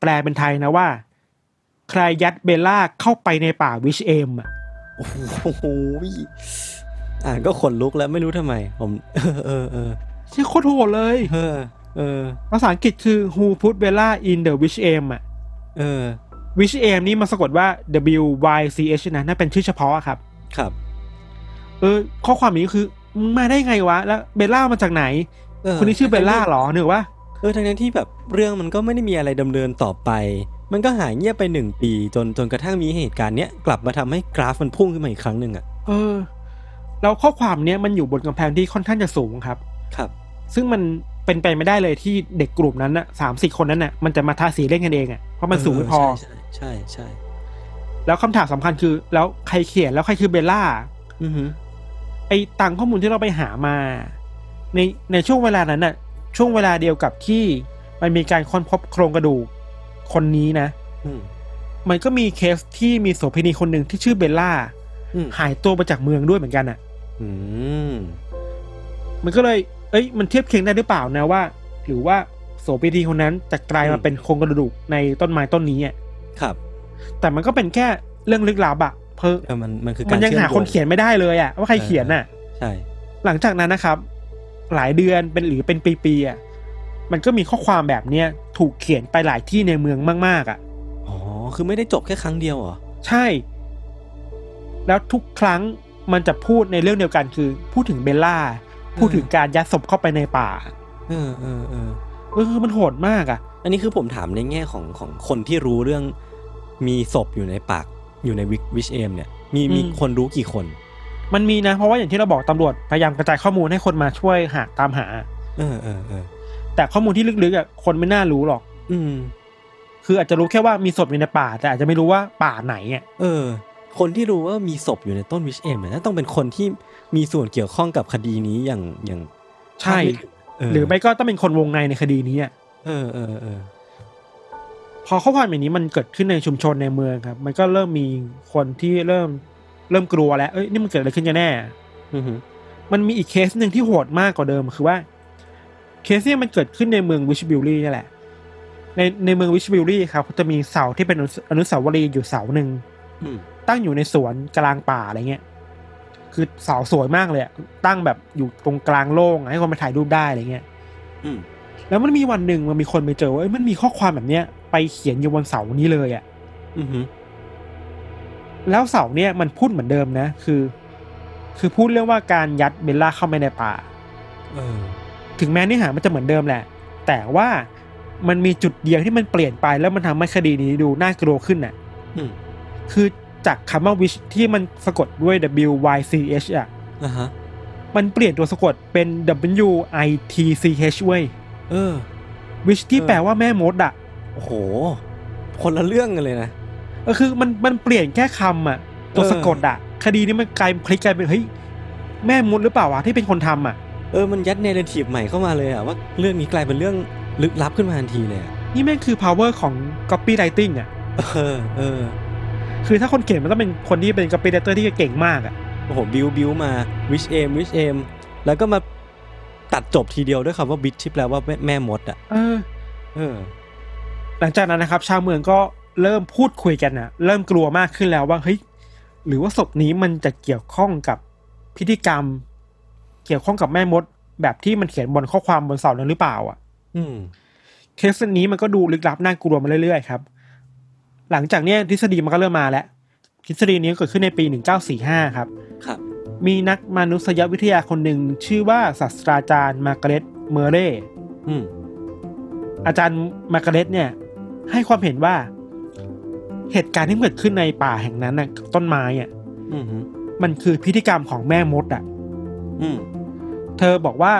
[SPEAKER 2] แปลเป็นไทยนะว่า ใครยัดเบลล่าเข้าไปในป่าวิชเอมอะ
[SPEAKER 1] โอ้โหอ่านก็ขนลุกแล้วไม่รู้ทำไม ผมเออเออเออ
[SPEAKER 2] ใช่โคตรโหดเลย
[SPEAKER 1] เออ เออ
[SPEAKER 2] ภาษาอังกฤษคือ who put Bella in the wish aim อะ
[SPEAKER 1] เออ
[SPEAKER 2] wish aim นี่มาสะกดว่า W Y C H นะนั่นเป็นชื่อเฉพาะอะครับ
[SPEAKER 1] ครับ
[SPEAKER 2] เออ ข้อความนี้คือมึงมาได้ไงวะ แล้วเบลล่ามาจากไหน
[SPEAKER 1] เออ
[SPEAKER 2] คนนี้ชื่อเบลล่าเหรอหรือว่า
[SPEAKER 1] เออทั้งนั้นที่แบบเรื่องมันก็ไม่ได้มีอะไรดำเนินต่อไป มันก็หายเงียบไปหนึ่งปีจนจนกระทั่งมีเหตุการณ์เนี้ยกลับมาทำให้กราฟมันพุ่งขึ้นมาอีกครั้งหนึ่งอะ
[SPEAKER 2] เออ แล้วข้อความเนี้ยมันอยู่บนกำแพงที่ค่อนข้างจะสูงครับ
[SPEAKER 1] ครับ
[SPEAKER 2] ซึ่งมัน เป็นไปไม่ได้เลยที่เด็กกลุ่มนั้นน่ะสามสี่คนนั้นน่ะมันจะมาทาสีเล่นกันเองอะเพราะมันสูงไม่พอ
[SPEAKER 1] ใช่ใช่ใช่
[SPEAKER 2] แล้วคำถามสำคัญคือ แล้วใครเขียนแล้วใครคือเบลล่า
[SPEAKER 1] อือหือ
[SPEAKER 2] ไอ้ตังข้อมูลที่เราไปหามา ในในช่วงเวลานั้นน่ะ ช่วงเวลาเดียวกับที่มันมีการค้นพบโครงกระดูกคนนี้นะ
[SPEAKER 1] อืม
[SPEAKER 2] มันก็มีเคสที่มีโสเภณีคนหนึ่งที่ชื่อเบลล่า
[SPEAKER 1] อืม
[SPEAKER 2] หายตัวไปจากเมืองด้วยเหมือนกันอะ
[SPEAKER 1] อืม
[SPEAKER 2] มันก็เลย เอ้ยมันเทียบเคียงได้หรือเปล่านะว่า หรือว่าโสเภณีคนนั้นจะกลายมาเป็นโครงกระดูกในต้นไม้ต้นนี้อะ
[SPEAKER 1] ครับ
[SPEAKER 2] แต่มันก็เป็นแค่เรื่องลึกลับอะเพอ
[SPEAKER 1] เออมันมันคือการ
[SPEAKER 2] มันยัง
[SPEAKER 1] ชื่อ
[SPEAKER 2] หาคนเขียนไม่ได้เลยอะว่าใครเขียนน่ะ
[SPEAKER 1] ใช่
[SPEAKER 2] หลังจากนั้นนะครับ หลายเดือนเป็นหรือเป็นปีๆอะมันก็มีข้อความแบบเนี้ยถูกเขียนไปหลายที่ในเมืองมากๆอะ
[SPEAKER 1] อ๋อคือไม่ได้จบแค่ครั้งเดียวเหรอ
[SPEAKER 2] ใช่ แล้วทุกครั้งมันจะพูดในเรื่องเดียวกันคือ พูดถึงเบลล่า พูดถึงการยัดศพเข้าไปในป่า
[SPEAKER 1] เออเออเออ
[SPEAKER 2] เออมันโหดมากอะ
[SPEAKER 1] อันนี้คือผมถามในแง่ของของคนที่รู้เรื่อง มีศพอยู่ในปากอยู่ในวิชเอมเนี่ย มีมี
[SPEAKER 2] อืม
[SPEAKER 1] คนรู้กี่คน
[SPEAKER 2] มันมีนะ เพราะว่าอย่างที่เราบอกตำรวจพยายามกระจายข้อมูลให้คนมาช่วยหาตามหา
[SPEAKER 1] เออเออเออ
[SPEAKER 2] แต่ข้อมูลที่ลึกๆอะคนไม่น่ารู้หรอก
[SPEAKER 1] อืม
[SPEAKER 2] คืออาจจะรู้แค่ว่ามีศพอยู่ในป่า แต่อาจจะไม่รู้ว่าป่าไหนอะ
[SPEAKER 1] เออ คนที่รู้ว่ามีศพอยู่ในต้นวิชเอมเนี่ยน่าต้องเป็นคนที่ มีส่วนเกี่ยวข้องกับคดีนี้อย่างอย่าง
[SPEAKER 2] ใช่
[SPEAKER 1] คาดไม่ถึงเห
[SPEAKER 2] รือไม่ก็ต้องเป็นคนวงในในคดีนี้อะ
[SPEAKER 1] เออเออเออ
[SPEAKER 2] พอข้อความอย่างนี้มันเกิดขึ้นในชุมชนในเมืองครับ มันก็เริ่มมีคนที่เริ่มเริ่มกลัวแล้ว เอ้ยนี่มันเกิดอะไรขึ้นกันแน่
[SPEAKER 1] อือหือ
[SPEAKER 2] มันมีอีกเคสหนึ่งที่โหดมากกว่าเดิมคือว่า เคสเนี้มันเกิดขึ้นในเมือง Wychbury นี่แหละ ในในเมือง Wychbury ครับจะมีเสาที่เป็นอนุอนุสาวรีย์อยู่เสาหนึ่ง
[SPEAKER 1] อืม
[SPEAKER 2] ตั้งอยู่ในสวนกลางป่าอะไรเงี้ย คือเสาสวยมากเลยอะตั้งแบบอยู่ตรงกลางโล่งอะให้คนมาถ่ายรูปได้อะไรเงี้ย
[SPEAKER 1] อืม
[SPEAKER 2] แล้วมันมีวันหนึ่งมันมีคนไปเจอว่าเอ้ยมันมีข้อความแบบเนี้ยไปเขียนอยู่บนเสานี้เลยอะ
[SPEAKER 1] อือหือ
[SPEAKER 2] แล้วเสาเนี่ยมันพูดเหมือนเดิมนะ คือ คือพูดเรื่องว่าการยัดเบลล่าเข้าไปในป่า
[SPEAKER 1] เออ
[SPEAKER 2] ถึงแม้เนื้อหามันจะเหมือนเดิมแหละ แต่ว่ามันมีจุดเดียวที่มันเปลี่ยนไปแล้วมันทำให้คดีนี้ดูน่ากลัวขึ้นน่ะ
[SPEAKER 1] อืม
[SPEAKER 2] คือ จากคำว่า wish ที่มันสะกดด้วย W Y C H อะ
[SPEAKER 1] อะฮะ
[SPEAKER 2] มันเปลี่ยนตัวสะกดเป็น W I T C H เว้ย
[SPEAKER 1] เออ
[SPEAKER 2] wish ที่
[SPEAKER 1] เออ
[SPEAKER 2] แปลว่าแม่มดอะ
[SPEAKER 1] โอ้โห คนละเรื่องกันเลยนะ
[SPEAKER 2] เออคือมันมันเปลี่ยนแค่คำอะ ตัว
[SPEAKER 1] เออ
[SPEAKER 2] สะกดอะ คดีนี้มันกลายพลิกกลายเป็นเฮ้ยแม่มดหรือเปล่าวะที่เป็นคนทำอะ
[SPEAKER 1] เออมันยัดเนเรทีฟใหม่เข้ามาเลยอะว่าเรื่องนี้กลายเป็นเรื่องลึกลับขึ้นมาทันทีเลยอะ
[SPEAKER 2] นี่แม่งคือ power ของ copywriting อะ
[SPEAKER 1] เออเออ
[SPEAKER 2] คือถ้าคนเขียนมันต้องเป็นคนที่เป็น copywriter ที่เก่งมากอะ
[SPEAKER 1] โอ้โหบิวบิวมาวิชเอมวิชเอมแล้วก็มาตัดจบทีเดียวด้วยคำว่าบิชที่แปลว่าแม่แม่มดอะ
[SPEAKER 2] เออ
[SPEAKER 1] เออ
[SPEAKER 2] หลังจากนั้นนะครับ ชาวเมืองก็เริ่มพูดคุยกันนะเริ่มกลัวมากขึ้นแล้วว่าเฮ้ยหรือว่าศพนี้มันจะเกี่ยวข้องกับพิธีกรรม เกี่ยวข้องกับแม่มด แบบที่มันเขียนบนข้อความบนเสานั้นหรือเปล่า อะ
[SPEAKER 1] อืม
[SPEAKER 2] เคสนี้มันก็ดูลึกลับน่ากลัวมาเรื่อยๆครับ หลังจากเนี้ยทฤษฎีมันก็เริ่มมาแล้ว ทฤษฎีนี้เกิดขึ้นในปี 1945 ครับ
[SPEAKER 1] ครับ
[SPEAKER 2] มีนักมนุษยวิทยาคนหนึ่งชื่อว่าศาสตราจารย์มาร์กาเร็ตเมอร์เรย์
[SPEAKER 1] อืม
[SPEAKER 2] อาจารย์มาร์กาเร็ตเนี่ย ให้ความเห็นว่าเหตุการณ์ที่เกิดขึ้นในป่าแห่งนั้นน่ะกับต้นไม้อะ
[SPEAKER 1] อืมฮึ
[SPEAKER 2] มันคือพิธีกรรมของแม่มดอะ
[SPEAKER 1] อืม
[SPEAKER 2] เธอบอกว่า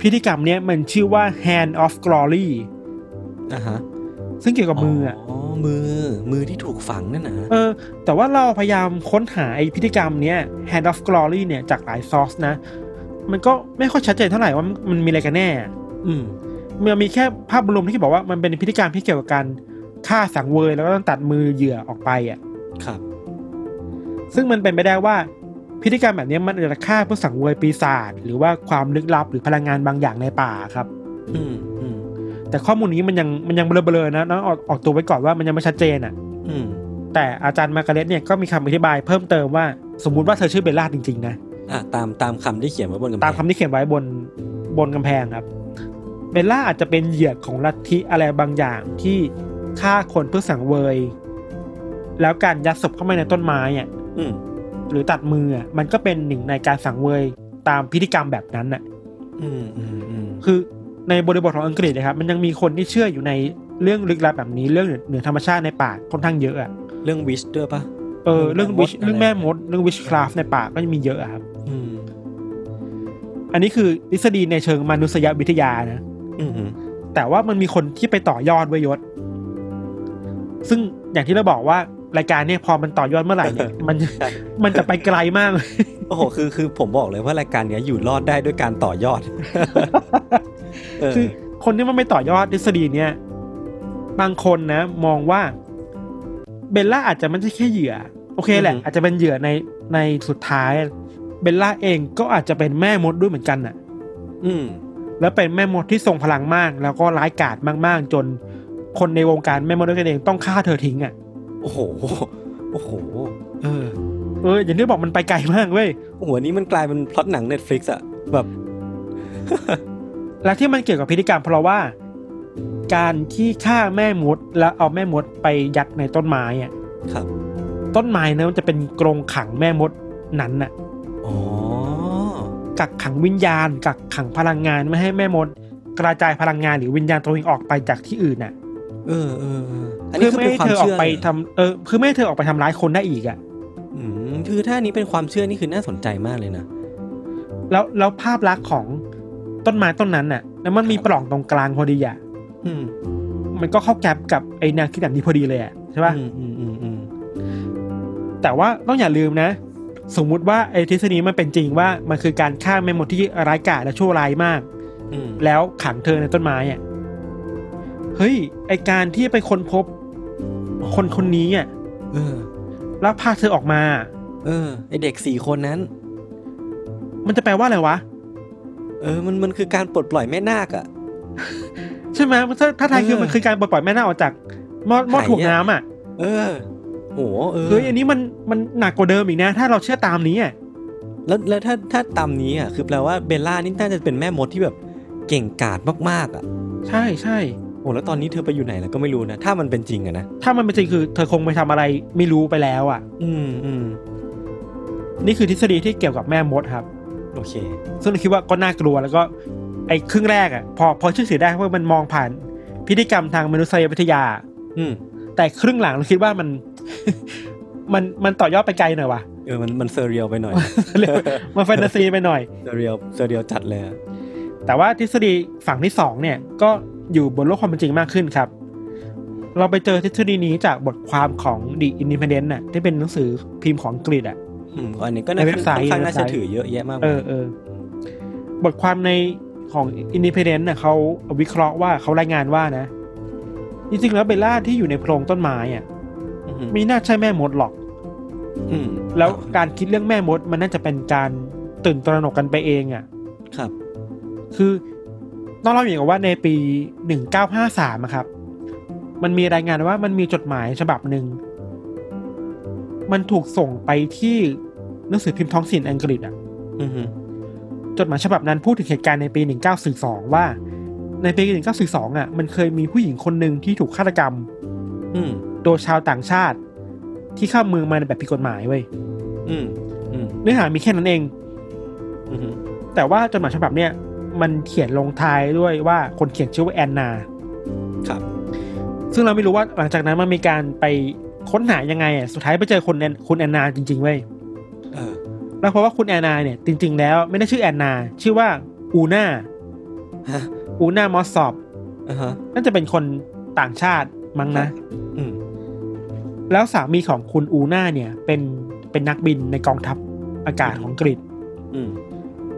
[SPEAKER 2] พิธีกรรมเนี้ยมันชื่อว่า Hand of Glory
[SPEAKER 1] อะฮะ
[SPEAKER 2] ซึ่งเกี่ยวกับมืออะ
[SPEAKER 1] อ๋อ มือมือที่ถูกฝังนั่นนะ
[SPEAKER 2] เออ แต่ว่าเราพยายามค้นหาไอพิธีกรรมเนี้ย Hand of Glory เนี่ยจากหลายซอสนะ มันก็ไม่ค่อยชัดเจนเท่าไหร่ว่ามันมีอะไรกันแน่
[SPEAKER 1] อืม
[SPEAKER 2] มันมีแค่ภาพรวมที่บอกว่ามันเป็นพิธีกรรมที่เกี่ยวกับการฆ่าสังเวยแล้วก็ต้องตัดมือเหยื่อออกไปอะ
[SPEAKER 1] ครับ
[SPEAKER 2] ซึ่งมันเป็นไปได้ว่าพิธีกรรมแบบนี้มันอาจจะฆ่าเพื่อสังเวยปีศาจหรือว่าความลึกลับหรือพลังงานบางอย่างในป่าครับ
[SPEAKER 1] อืมอืม
[SPEAKER 2] แต่ข้อมูลนี้มันยังมันยังเบลอๆนะต้องออกออกตัวไว้ก่อนว่ามันยังไม่ชัดเจนอะ
[SPEAKER 1] อืม
[SPEAKER 2] แต่อาจารย์มาร์กาเร็ตเนี่ยก็มีคำอธิบายเพิ่มเติมว่าสมมุติว่าเธอชื่อเบลล่าจริงๆนะ
[SPEAKER 1] อะตามตามคำที่เขียนไว้บนกำแพง
[SPEAKER 2] ตามคำที่เขียนไว้บนบนกำแพงครับเบลล่าอาจจะเป็นเหยื่อของลัทธิอะไรบางอย่างที่ฆ่าคนเพื่อสังเวย แล้วการยัดศพเข้ามาในต้นไม้อะ
[SPEAKER 1] อืม
[SPEAKER 2] หรือตัดมืออะมันก็เป็นหนึ่งในการสังเวยตามพิธีกรรมแบบนั้นอะ
[SPEAKER 1] อืมอืมอืม
[SPEAKER 2] คือ ในบริบทของอังกฤษนะครับมันยังมีคนที่เชื่ออยู่ในเรื่องลึกลับแบบนี้เรื่องเหนือธรรมชาติในป่าค่อนข้างเยอะอะ
[SPEAKER 1] เรื่องวิชด้วยปะ
[SPEAKER 2] เออเรื่องวิช
[SPEAKER 1] เรื่
[SPEAKER 2] เรื่
[SPEAKER 1] อ
[SPEAKER 2] องง
[SPEAKER 1] แม่
[SPEAKER 2] แม่
[SPEAKER 1] ม
[SPEAKER 2] ม
[SPEAKER 1] ด
[SPEAKER 2] ดเรื่องวิชคราฟในป่าก็จะมีเยอะอะครับ
[SPEAKER 1] อืม
[SPEAKER 2] อันนี้คือทฤษฎีในเชิงมนุษยวิทยานะ
[SPEAKER 1] อืมอืม
[SPEAKER 2] แต่ว่ามันมีคนที่ไปต่อยอดไว้ยศซึ่งอย่างที่เราบอกว่า รายการเนี่ยพอมันต่อยอดเมื่อไหร่เนี่ยมันมันจะไปไกลมากเลย
[SPEAKER 1] โอ้โหคือคือผมบอกเลยว่ารายการเนี้ยอยู่รอดได้ด้วยการต่อยอดเออ
[SPEAKER 2] คือคนที่มันไม่ต่อยอดทฤษฎีเนี่ยบางคนนะ มองว่า เบลล่าอาจจะไม่ใช่แค่เหยื่อ โอเคแหละ อาจจะเป็นเหยื่อในในสุดท้าย เบลล่าเองก็อาจจะเป็นแม่มดด้วยเหมือนกันน่ะ
[SPEAKER 1] อืม
[SPEAKER 2] แล้วเป็นแม่มดที่ทรงพลังมาก แล้วก็ร้ายกาจมาก ๆ จนคนในวงการแม่มดด้วยกันเองต้องฆ่าเธอทิ้งอะ
[SPEAKER 1] โอ้โห โอ้โห เออ
[SPEAKER 2] เอออย่างที่บอกมันไปไกลมากเว้ย
[SPEAKER 1] โอ้โหอันนี้มันกลายเป็นพล็อตหนัง Netflix อะแบบ
[SPEAKER 2] และที่มันเกี่ยวกับพิธีกรรมเพราะว่า การที่ฆ่าแม่มดแล้วเอาแม่มดไปยัดในต้นไม้อะ
[SPEAKER 1] ครับ
[SPEAKER 2] ต้นไม้นะมันจะเป็นกรงขังแม่มดนั้นน่ะ
[SPEAKER 1] อ๋อ
[SPEAKER 2] กักขังวิญญาณ กักขังพลังงานไม่ให้แม่มด กระจายพลังงานหรือวิญญาณตัวเองออกไปจากที่อื่นน่ะ
[SPEAKER 1] เออเออเอออันนี้
[SPEAKER 2] เพื่อ
[SPEAKER 1] คือ
[SPEAKER 2] ไม่
[SPEAKER 1] เป็น
[SPEAKER 2] ให้
[SPEAKER 1] ความ
[SPEAKER 2] เธอออ
[SPEAKER 1] เชื่
[SPEAKER 2] ก
[SPEAKER 1] อ
[SPEAKER 2] ไปทำเออเพื่อไม่ให้เธอออกไปทำร้ายคนได้อีกอะ
[SPEAKER 1] อืมคือถ้าอันนี้เป็นความเชื่อนี่คือน่าสนใจมากเลยนะ
[SPEAKER 2] แล้วแล้วภาพลักษณ์ของต้นไม้ต้นนั้นน่ะ แล้วมันมีปล่องตรงกลางพอดีอะ
[SPEAKER 1] อืม
[SPEAKER 2] มันก็เข้าแก๊ปกับไอ้แนวคิดแบบนี้พอดีเลยอะใช่ป่ะ
[SPEAKER 1] อืมอืมอืมอืม
[SPEAKER 2] แต่ว่าต้องอย่าลืมนะ สมมุติว่าไอ้ทฤษฎีมันเป็นจริงว่ามันคือการฆ่าแม่มดที่ร้ายกาจและชั่วร้ายมาก
[SPEAKER 1] อืม
[SPEAKER 2] แล้วขังเธอในต้นไม้อะ เฮ้ย ไอการที่ไปค้นพบ คนคนนี้อะ
[SPEAKER 1] เออ
[SPEAKER 2] แล้วพาเธอออกมา
[SPEAKER 1] เออ ไอเด็กสี่คนนั้น
[SPEAKER 2] มันจะแปลว่าอะไรวะ
[SPEAKER 1] เออ มันมันคือการปลดปล่อยแม่นาคอะ
[SPEAKER 2] ใช่ไหมถ้าถ้าไทยคือ
[SPEAKER 1] เออ
[SPEAKER 2] มันคือการปลดปล่อยแม่นาคออกจากหม้อหม้อ
[SPEAKER 1] ไข่
[SPEAKER 2] ถ่วง
[SPEAKER 1] อะ
[SPEAKER 2] น้ำอะ
[SPEAKER 1] เออโหเออ
[SPEAKER 2] เฮ้ยอันนี้มันมันหนักกว่าเดิมอีกนะ ถ้าเราเชื่อตามนี้อะ
[SPEAKER 1] แล้วแล้วถ้าถ้าตามนี้อะคือแปลว่าเบลล่านี่น่าจะเป็นแม่มดที่แบบเก่งกาจมากๆอะ
[SPEAKER 2] ใช่ใช่
[SPEAKER 1] โอ้แล้วตอนนี้เธอไปอยู่ไหนแล้วก็ไม่รู้นะ ถ้ามันเป็นจริงอะนะ
[SPEAKER 2] ถ้ามันเป็นจริงคือเธอคงไปทำอะไรไม่รู้ไปแล้วอะ
[SPEAKER 1] อืมอืม
[SPEAKER 2] นี่คือทฤษฎีที่เกี่ยวกับแม่มดครับ
[SPEAKER 1] โอเค
[SPEAKER 2] ซึ่งเราคิดว่าก็น่ากลัวแล้วก็ ไอ้ครึ่งแรกอะ พอพอเชื่อถือได้เพราะมันมองผ่านพิธีกรรมทางมนุษยวิทยา
[SPEAKER 1] อืม
[SPEAKER 2] แต่ครึ่งหลังเราคิดว่ามันมันมันต่อยอดไปไกลหน่อยว่ะ
[SPEAKER 1] เออมันมัน surreal ไปหน่อย
[SPEAKER 2] เรียกว่ามันแฟนตาซีไปหน่อย
[SPEAKER 1] surreal surreal จัดเลยอะ
[SPEAKER 2] แต่ว่าทฤษฎีฝั่งที่สองเนี่ยก็ อยู่บนโลกความเป็นจริงมากขึ้นครับ เราไปเจอทฤษฎีนี้จากบทความของ The Independent น่ะที่เป็นหนังสือพิมพ์ของอังกฤษอะ
[SPEAKER 1] อืมอันนี้ก็
[SPEAKER 2] ใน
[SPEAKER 1] น่า
[SPEAKER 2] เว็บไซต์
[SPEAKER 1] ค่อนข้างน่า
[SPEAKER 2] ในเว็บไซ
[SPEAKER 1] จะ
[SPEAKER 2] ต์
[SPEAKER 1] ถือเยอะแยะมาก
[SPEAKER 2] เอ
[SPEAKER 1] มาย
[SPEAKER 2] อเออบทความในของ Independent น่ะเขาวิเคราะห์ว่าเขารายงานว่านะ จริงๆแล้วเบลล่าที่อยู่ในโพรงต้นไม้อะ
[SPEAKER 1] ม
[SPEAKER 2] ไม่น่าใช่แม่มดหรอก
[SPEAKER 1] อืม
[SPEAKER 2] แล้วการคิดเรื่องแม่มดมันน่าจะเป็นการตื่นตระหนกกันไปเองอะ
[SPEAKER 1] ครับ
[SPEAKER 2] คือ ต้องเล่าอย่างว่าในปีหนึ่งเก้าห้าสามครับ มันมีรายงานว่ามันมีจดหมายฉบับหนึ่ง มันถูกส่งไปที่หนังสือพิมพ์ท้องถิ่นอังกฤษอะ
[SPEAKER 1] อืมฮึ
[SPEAKER 2] จดหมายฉบับนั้นพูดถึงเหตุการณ์ในปีหนึ่งเก้าสี่สองว่า ในปีหนึ่งเก้าสี่สองอะ มันเคยมีผู้หญิงคนหนึ่งที่ถูกฆาตกรรม
[SPEAKER 1] อืม
[SPEAKER 2] โดยชาวต่างชาติที่เข้าเมืองมาในแบบผิดกฎหมายเว้ย
[SPEAKER 1] อืมอืม
[SPEAKER 2] เนื้อหามีแค่นั้นเอง
[SPEAKER 1] อืมฮึ
[SPEAKER 2] แต่ว่าจดหมายฉบับเนี้ย มันเขียนลงท้ายด้วยว่าคนเขียนชื่อว่าแอนนา
[SPEAKER 1] ครับ
[SPEAKER 2] ซึ่งเราไม่รู้ว่าหลังจากนั้นมันมีการไปค้นหายังไงอะสุดท้ายไปเจอคนแอนคุณแอนนาจริงๆเว้ย
[SPEAKER 1] เออ
[SPEAKER 2] แล้วเพราะว่าคุณแอนนาเนี่ยจริง ๆ แล้วไม่ได้ชื่อแอนนา ชื่อว่าอูน่า
[SPEAKER 1] ฮะ
[SPEAKER 2] อูน่ามอสซอบ
[SPEAKER 1] อ่าฮะ
[SPEAKER 2] น่าจะเป็นคนต่างชาติมั้งนะ
[SPEAKER 1] อืม
[SPEAKER 2] แล้วสามีของคุณอูน่าเนี่ย เป็นเป็นนักบินในกองทัพอากาศของอังกฤษ
[SPEAKER 1] อืม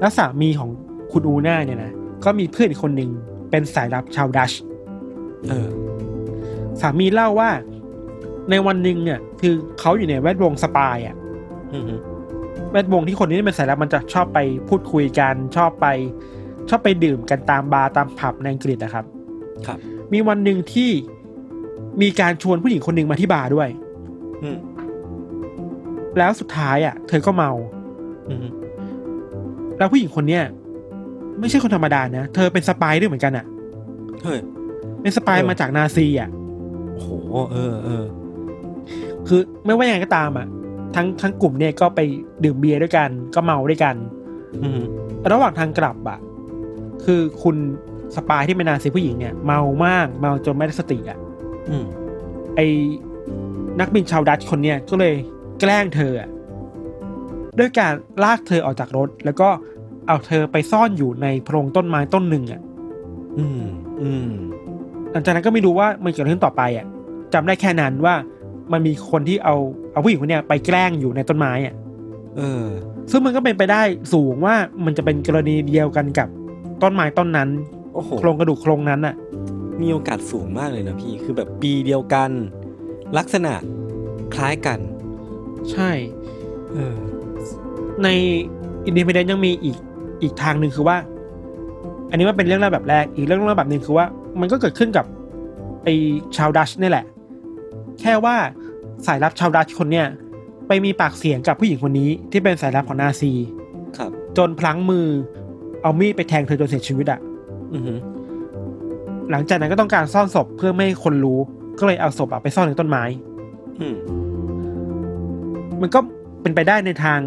[SPEAKER 2] แล้วสามีของ คุณอูน่าเนี่ยนะก็มีเพื่อนอีกคนหนึ่งเป็นสายลับชาวดัตช์
[SPEAKER 1] เออ
[SPEAKER 2] สามีเล่าว่า ในวันหนึ่งเนี่ย คือเขาอยู่ในแวดวง spy อะ
[SPEAKER 1] อืมฮึ
[SPEAKER 2] แวดวงที่คนนี้เป็นสายลับมันจะชอบไปพูดคุยกัน ชอบไป ชอบไปดื่มกันตามบาร์ตามผับในอังกฤษนะครับ
[SPEAKER 1] ครับ
[SPEAKER 2] มีวันหนึ่งที่มีการชวนผู้หญิงคนหนึ่งมาที่บาร์ด้วย
[SPEAKER 1] อืม
[SPEAKER 2] แล้วสุดท้ายอะ เธอก็เมา
[SPEAKER 1] อืมฮึ
[SPEAKER 2] แล้วผู้หญิงคนเนี้ย ไม่ใช่คนธรรมดานะ เธอเป็น spy ด้วยเหมือนกันอะ
[SPEAKER 1] เฮ้ย
[SPEAKER 2] เป็น spy
[SPEAKER 1] เออ
[SPEAKER 2] มาจากนาซีอะ
[SPEAKER 1] โอ้โหเออเออ
[SPEAKER 2] คือไม่ว่ายังไงก็ตามอะทั้งทั้งกลุ่มเนี่ยก็ไปดื่มเบียร์ด้วยกัน ก็เมาด้วยกัน
[SPEAKER 1] อืมฮึ
[SPEAKER 2] ระหว่างทางกลับอะคือคุณ spy ที่เป็นนาซีผู้หญิงเนี่ย เมามากเมาจนไม่ได้สติอะ
[SPEAKER 1] อืม
[SPEAKER 2] ไอ้นักบินชาวดัตช์คนเนี้ยก็เลยแกล้งเธออะด้วยการลากเธอออกจากรถ แล้วก็ เอาเธอไปซ่อนอยู่ในโพรงต้นไม้ต้นหนึ่งอะ
[SPEAKER 1] อืม อืม
[SPEAKER 2] หลังจากนั้นก็ไม่รู้ว่ามันเกิดอะไรขึ้นต่อไปอะจำได้แค่นั้นว่ามันมีคนที่เอาเอาผู้หญิงคนเนี้ยไปแกล้งอยู่ในต้นไม้อะ
[SPEAKER 1] เออ
[SPEAKER 2] ซึ่งมันก็เป็นไปได้สูงว่ามันจะเป็นกรณีเดียวกันกับต้นไม้ต้นนั้น
[SPEAKER 1] โอ้โห
[SPEAKER 2] โครงกระดูกโครงนั้นอะ
[SPEAKER 1] มีโอกาสสูงมากเลยนะพี่ คือแบบปีเดียวกัน ลักษณะคล้ายกัน
[SPEAKER 2] ใช่
[SPEAKER 1] เออ
[SPEAKER 2] ใน Independent ยังมีอีก อีกทางหนึ่งคือว่า อันนี้มันเป็นเรื่องเล่าแบบแรก อีกเรื่องเล่าแบบหนึ่งคือว่า มันก็เกิดขึ้นกับไอชาวดัตช์นี่แหละ แค่ว่าสายลับชาวดัตช์คนเนี้ยไปมีปากเสียงกับผู้หญิงคนนี้ที่เป็นสายลับของนาซี
[SPEAKER 1] ครับ
[SPEAKER 2] จนพลั้งมือเอามีดไปแทงเธอจนเสียชีวิตอะ
[SPEAKER 1] อือฮึ
[SPEAKER 2] หลังจากนั้นก็ต้องการซ่อนศพเพื่อไม่ให้คนรู้ ก็เลยเอาศพอะไปซ่อนในต้นไม้
[SPEAKER 1] อืม
[SPEAKER 2] มันก็เป็นไปได้ในทาง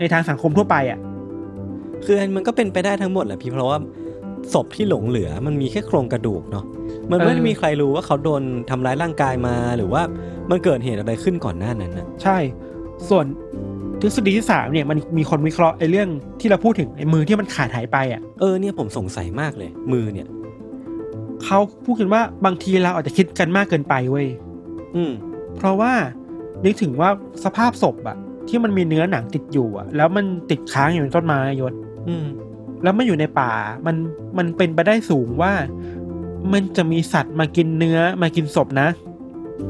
[SPEAKER 2] ในทางสังคมทั่วไปอะ
[SPEAKER 1] คืออันมันก็เป็นไปได้ทั้งหมดแหละพี่เพราะว่าศพที่หลงเหลือมันมีแค่โครงกระดูกเนาะมันไม่ได้มีใครรู้ว่าเขาโดนทำร้ายร่างกายมาหรือว่ามันเกิดเหตุอะไรขึ้นก่อนหน้านั้นนะ
[SPEAKER 2] ใช่ ส่วนทฤษฎีที่สามเนี่ยมันมีคนวิเคราะห์ไอ้เรื่องที่เราพูดถึงไอ้มือที่มันขาดหายไปอะ
[SPEAKER 1] เออเนี่ยผมสงสัยมากเลย มือเนี่ย
[SPEAKER 2] เขาพูดกันว่าบางทีเราอาจจะคิดกันมากเกินไปเว้ย
[SPEAKER 1] อืม
[SPEAKER 2] เพราะว่านึกถึงว่าสภาพศพอะที่มันมีเนื้อหนังติดอยู่อะแล้วมันติดค้างอยู่ในต้นไม้ยศ
[SPEAKER 1] อืม
[SPEAKER 2] แล้วมันอยู่ในป่า มันมันเป็นไปได้สูงว่า มันจะมีสัตว์มากินเนื้อมากินศพนะ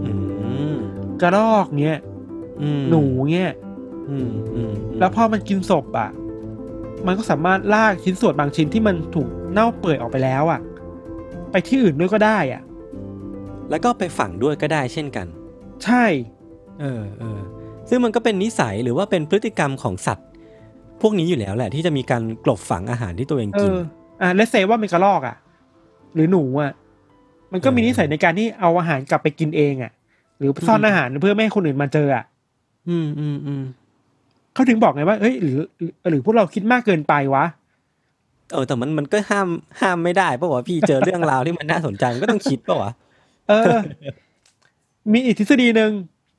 [SPEAKER 1] อืม
[SPEAKER 2] กระรอกเนี้ย
[SPEAKER 1] อืม
[SPEAKER 2] หนูเนี้ย
[SPEAKER 1] อืมอืม
[SPEAKER 2] แล้วพอมันกินศพอะมันก็สามารถลากชิ้นส่วนบางชิ้นที่มันถูกเน่าเปื่อยออกไปแล้วอะไปที่อื่นด้วยก็ได้อะ
[SPEAKER 1] แล้วก็ไปฝังด้วยก็ได้เช่นกัน
[SPEAKER 2] ใช่
[SPEAKER 1] เออเออซึ่งมันก็เป็นนิสัยหรือว่าเป็นพฤติกรรมของสัตว์ พวกนี้อยู่แล้วแหละที่จะมีการกลบฝังอาหารที่ตัวเอง
[SPEAKER 2] เอ
[SPEAKER 1] กิน
[SPEAKER 2] ออ่าเลสเซว่าเป็นกระรอกอะหรือหนูอะมันก็มี
[SPEAKER 1] เออ
[SPEAKER 2] นิสัยในการที่เอาอาหารกลับไปกินเองอะหรือซ่อน
[SPEAKER 1] อืม
[SPEAKER 2] อาหารเพื่อไม่ให้คนอื่นมาเจออะ
[SPEAKER 1] อืมอืมอืม
[SPEAKER 2] เขาถึงบอกไงว่าเอ้ยหรือหรือ หรือพวกเราคิดมากเกินไปวะ
[SPEAKER 1] เออแต่มันมันก็ห้ามห้ามไม่ได้เพราะว่าพี่เจอเรื่องราวที่มันน่าสนใจมันก็ต้องคิดป่าวะ
[SPEAKER 2] เออ มีอีกทฤษฎีหนึ่ง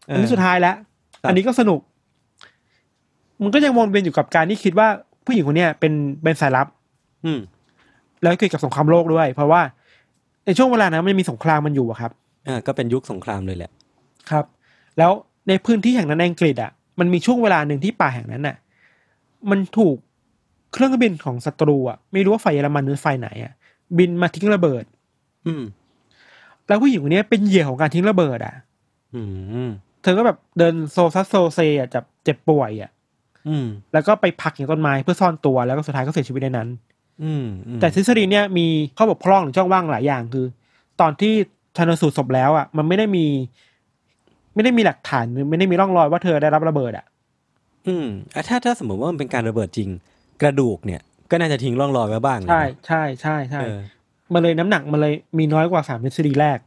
[SPEAKER 1] เอออั
[SPEAKER 2] อันนี้สุดท้ายแล้ว
[SPEAKER 1] ครับ
[SPEAKER 2] อันนี้ก็สนุก มันก็ยังวนเวียนอยู่กับการที่คิดว่าผู้หญิงคนเนี้ยเป็นเป็นสายลับ
[SPEAKER 1] อืม
[SPEAKER 2] แล้วเกี่ยวกับสงครามโลกด้วย เพราะว่าในช่วงเวลานั้นมันมีสงครามมันอยู่อะครับ
[SPEAKER 1] อ่าก็เป็นยุคสงครามเลยแหละ
[SPEAKER 2] ครับ แล้วในพื้นที่แห่งนั้นในอังกฤษอะมันมีช่วงเวลาหนึ่งที่ป่าแห่งนั้นอะ มันถูกเครื่องบินของศัตรูอะไม่รู้ว่าฝ่ายเยอรมันหรือฝ่ายไหนอะ บินมาทิ้งระเบิด
[SPEAKER 1] อืม
[SPEAKER 2] แล้วผู้หญิงคนนี้เป็นเหยื่อของการทิ้งระเบิดอะ
[SPEAKER 1] อืม
[SPEAKER 2] เธอก็แบบเดินโซซัสโซเซอะจะเจ็บป่วยอะ
[SPEAKER 1] อืม
[SPEAKER 2] แล้วก็ไปพักอย่างต้นไม้เพื่อซ่อนตัวแล้วก็สุดท้ายก็เสียชีวิตในนั้น
[SPEAKER 1] อืมอืม
[SPEAKER 2] แต่ทฤษฎีเนี้ยมีข้อบกพร่องหรือช่องว่างหลายอย่างคือ ตอนที่ชันสูตรศพแล้วอะ มันไม่ได้มี ไม่ได้มีหลักฐานหรือไม่ได้มีร่องรอยว่าเธอได้รับระเบิดอะ
[SPEAKER 1] อืมอะถ้าถ้าสมมติว่ามันเป็นการระเบิดจริง กระดูกเนี่ย ก็น่าจะทิ้งร่องรอยไว้บ้างนะ
[SPEAKER 2] ใช่ใช่ใช่ใช่
[SPEAKER 1] เออ
[SPEAKER 2] มันเลยน้ำหนักมันเลยมีน้อยกว่าสามทฤษฎีแรก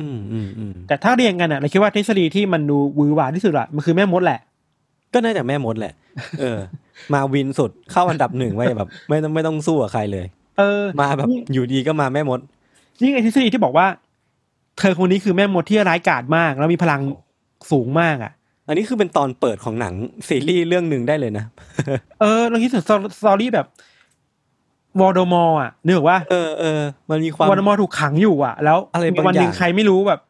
[SPEAKER 1] อืมอืมอืม
[SPEAKER 2] แต่ถ้าเรียงกันอะเราคิดว่าทฤษฎีที่มันดูหวือหวาที่สุดอะมันคือแม่มดแหละ
[SPEAKER 1] ก็น่าจะแม่มดแหละ เออ มา win สุดเข้าอันดับหนึ่งไว้แบบ ไม่ต้องไม่ต้องสู้กับใครเลย
[SPEAKER 2] เออ
[SPEAKER 1] มาแบบอยู่ดีก็มาแม่มด
[SPEAKER 2] ยิ่งไอทฤษฎีที่บอกว่า เธอคนนี้คือแม่มดที่ร้ายกาจมาก แล้วมีพลังสูงมากอะ
[SPEAKER 1] อันนี้คือเป็นตอนเปิดของหนังซีรีส์เรื่องหนึ่งได้เลยนะ
[SPEAKER 2] เออเราคิดถึง story แบบวอลโดมอร์อะนึกออกว่า
[SPEAKER 1] เออเออมันมีความ
[SPEAKER 2] วอลโดมอร์ถูกขังอยู่อะ แล้ว
[SPEAKER 1] อะไร
[SPEAKER 2] มี
[SPEAKER 1] บาง
[SPEAKER 2] วันหนึ่ง
[SPEAKER 1] อย่าง
[SPEAKER 2] ใครไม่รู้แบบ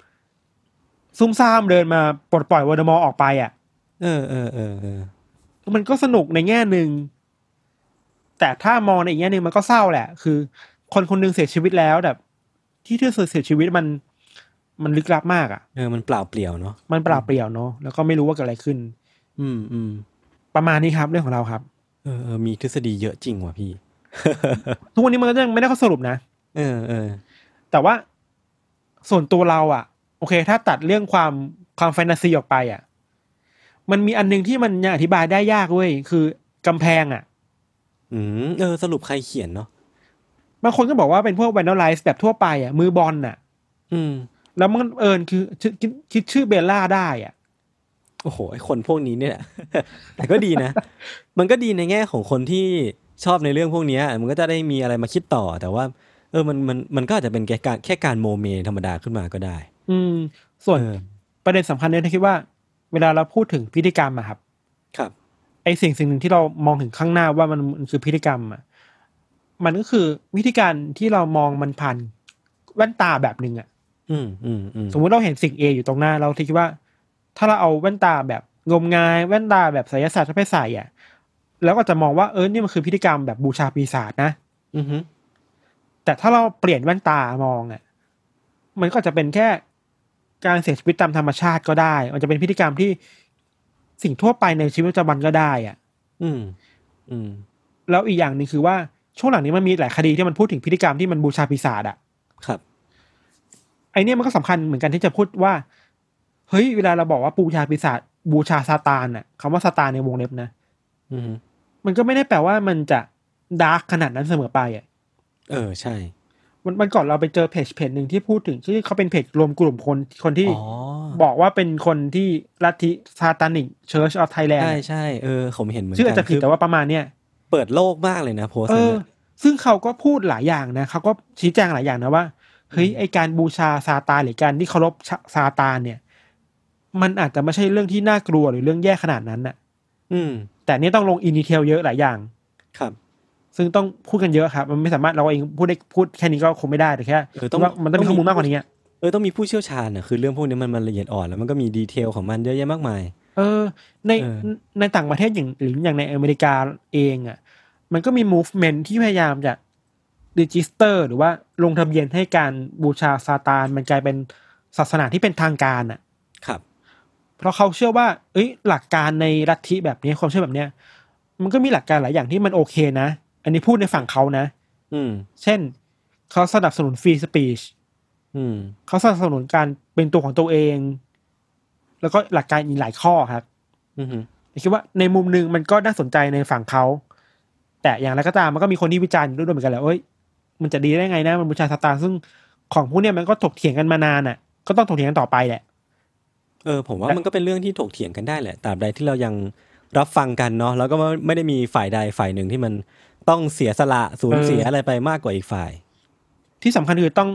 [SPEAKER 2] ซุ่มซ่ามเดินมาปลดปล่อยวอร์ดมอร์ออกไปอะ
[SPEAKER 1] เออเออเออเออ
[SPEAKER 2] มันก็สนุกในแง่หนึ่งแต่ถ้ามองในอีกแง่หนึ่งมันก็เศร้าแหละ คือ คนคนหนึ่งเสียชีวิตแล้วแบบ ที่ที่เสียชีวิตมัน มันลึกลับมากอะ
[SPEAKER 1] เออมันเปล่าเปลี่ยวเนาะ
[SPEAKER 2] มันเปล่าเปลี่ยวเนาะแล้วก็ไม่รู้ว่าเกิดอะไรขึ้น
[SPEAKER 1] อืมอืม
[SPEAKER 2] ประมาณนี้ครับเรื่องของเราครับ
[SPEAKER 1] เออเออมีทฤษฎีเยอะจริงว่ะพี่
[SPEAKER 2] ทุกวันนี้มันก็ยังไม่ได้ข้อสรุปนะ
[SPEAKER 1] เออเออ
[SPEAKER 2] แต่ว่าส่วนตัวเราอะ โอเค ถ้าตัดเรื่องความความแฟนตาซีออกไปอะ มันมีอันหนึงที่มันยังอธิบายได้ยากเว้ยคือกำแพงอะ
[SPEAKER 1] อืมเออสรุปใครเขียนเนาะ
[SPEAKER 2] บางคนก็บอกว่าเป็นพวกแวนดอลไลซ์แบบทั่วไปอะมือบอลอะ
[SPEAKER 1] อืม
[SPEAKER 2] แล้วมันเอิญคือชื่อคิดคิดชื่อเบลล่าได้อะ
[SPEAKER 1] โอ้โหไอคนพวกนี้เนี่ย แต่ก็ดีนะ มันก็ดีในแง่ของคนที่ชอบในเรื่องพวกเนี้ยมันก็จะได้มีอะไรมาคิดต่อ แต่ว่า เออมันมันมันก็อาจจะเป็นแค่การแค่การโมเมธรรมดาขึ้นมาก็ได้
[SPEAKER 2] อืม ส่วน
[SPEAKER 1] เออ
[SPEAKER 2] ประเด็นสำคัญเนี่ยที่คิดว่า เวลาเราพูดถึงพิธีกรรมอะครับ
[SPEAKER 1] ครับ
[SPEAKER 2] ไอสิ่งสิ่งหนึ่งที่เรามองถึงข้างหน้าว่ามันมันคือพิธีกรรมอะมันก็คือวิธีการที่เรามองมันผ่านแว่นตาแบบหนึ่งอะ
[SPEAKER 1] อืมอืมอืม
[SPEAKER 2] สมมุติเราเห็นสิ่ง A อยู่ตรงหน้า เราคิดว่า ถ้าเราเอาแว่นตาแบบงมงาย แว่นตาแบบไสยศาสตร์ไปใส่อะแล้วก็จะมองว่าเออนี่มันคือพิธีกรรมแบบบูชาปีศาจนะ
[SPEAKER 1] อือฮึ
[SPEAKER 2] แต่ถ้าเราเปลี่ยนแว่นตามองอะมันก็จะเป็นแค่ การเสียชีวิตตามธรรมชาติก็ได้ มันจะเป็นพิธีกรรมที่สิ่งทั่วไปในชีวิตประจำวันก็ได้อะ
[SPEAKER 1] อืม อืม
[SPEAKER 2] แล้วอีกอย่างหนึ่งคือว่าช่วงหลังนี้มันมีหลายคดีที่มันพูดถึงพิธีกรรมที่มันบูชาปีศาจอะ
[SPEAKER 1] ครับ
[SPEAKER 2] ไอเนี่ยมันก็สำคัญเหมือนกันที่จะพูดว่า เฮ้ย เวลาเราบอกว่าบูชาปีศาจบูชาซาตานอะคำว่าซาตานในวงเล็บนะ
[SPEAKER 1] อือฮึ
[SPEAKER 2] มันก็ไม่ได้แปลว่ามันจะ dark ขนาดนั้นเสมอไปอะ
[SPEAKER 1] เออ ใช่
[SPEAKER 2] มันมันก่อนเราไปเจอเพจเพจหนึ่งที่พูดถึงที่เขาเป็นเพจรวมกลุ่มคนคนที่
[SPEAKER 1] อ๋อ
[SPEAKER 2] บอกว่าเป็นคนที่ลัทธิ Satanic Church of Thailand
[SPEAKER 1] ใช่ใช่เออผมเห็นเหมือน
[SPEAKER 2] ชื่อ
[SPEAKER 1] กั
[SPEAKER 2] อาจจะผิดแต่ว่าประมาณเนี้ย
[SPEAKER 1] เปิดโลกมากเลยนะโพสต์
[SPEAKER 2] เอ
[SPEAKER 1] นั้น
[SPEAKER 2] อ
[SPEAKER 1] น่ะ
[SPEAKER 2] ซึ่งเขาก็พูดหลายอย่างนะเขาก็ชี้แจงหลายอย่างนะว่าเฮ้ยไอการบูชาซาตานหรือการที่เคารพซาตานเนี่ย มันอาจจะไม่ใช่เรื่องที่น่ากลัวหรือเรื่องแย่ขนาดนั้นน่ะ
[SPEAKER 1] อืม
[SPEAKER 2] แต่นี่ต้องลง in detail เยอะหลายอย่าง
[SPEAKER 1] ครับ
[SPEAKER 2] ซึ่งต้องพูดกันเยอะครับ มันไม่สามารถเราเองพูดได้พูดแค่นี้ก็คงไม่ได้แต่แค่
[SPEAKER 1] เออต้อง
[SPEAKER 2] ว่ามันต้องมีข้อมูลมากกว่านี้อะ
[SPEAKER 1] เออต้องมีผู้เชี่ยวชาญอะคือเรื่องพวกนี้มันมันละเอียดอ่อนแล้วมันก็มี detail ของมันเยอะแยะมากมาย
[SPEAKER 2] เออ ใน
[SPEAKER 1] เออ
[SPEAKER 2] ในต่างประเทศอย่างหรืออย่างในอเมริกาเองอะ มันก็มี movement ที่พยายามจะ register หรือว่าลงทะเบียนให้การบูชาซาตานมันกลายเป็นศาสนาที่เป็นทางการอะ
[SPEAKER 1] ครับ
[SPEAKER 2] เพราะเขาเชื่อว่า เอ้ย หลักการในลัทธิแบบนี้ความเชื่อแบบเนี้ยมันก็มีหลักการหลายอย่างที่มันโอเคนะ อันนี้พูดในฝั่งเขานะ
[SPEAKER 1] อืม
[SPEAKER 2] เช่น เขาสนับสนุนฟรีสปีช
[SPEAKER 1] อืม
[SPEAKER 2] เขาสนับสนุนการเป็นตัวของตัวเอง แล้วก็หลักการอีกหลายข้อครับ
[SPEAKER 1] อืม
[SPEAKER 2] คิดว่าในมุมหนึ่งมันก็น่าสนใจในฝั่งเขา แต่อย่างไรก็ตามมันก็มีคนที่วิจารณ์ด้วยเหมือนกันแหละเอ้ยมันจะดีได้ไงนะมันบูชาซาตานซึ่งของพวกเนี้ยมันก็ถกเถียงกันมานานอะ ก็ต้องถกเถียงกันต่อไปแหละ
[SPEAKER 1] เออ ผมว่ามันก็เป็นเรื่องที่ถกเถียงกันได้แหละตราบใดที่เรายังรับฟังกันเนาะแล้วก็ไม่ได้มีฝ่ายใดฝ่ายหนึ่งที่มัน ต้องเสียสละสูญเสีย
[SPEAKER 2] เอออ
[SPEAKER 1] อะไรไปมากกว่าอีกฝ่าย
[SPEAKER 2] ที่สำคัญคือต้อง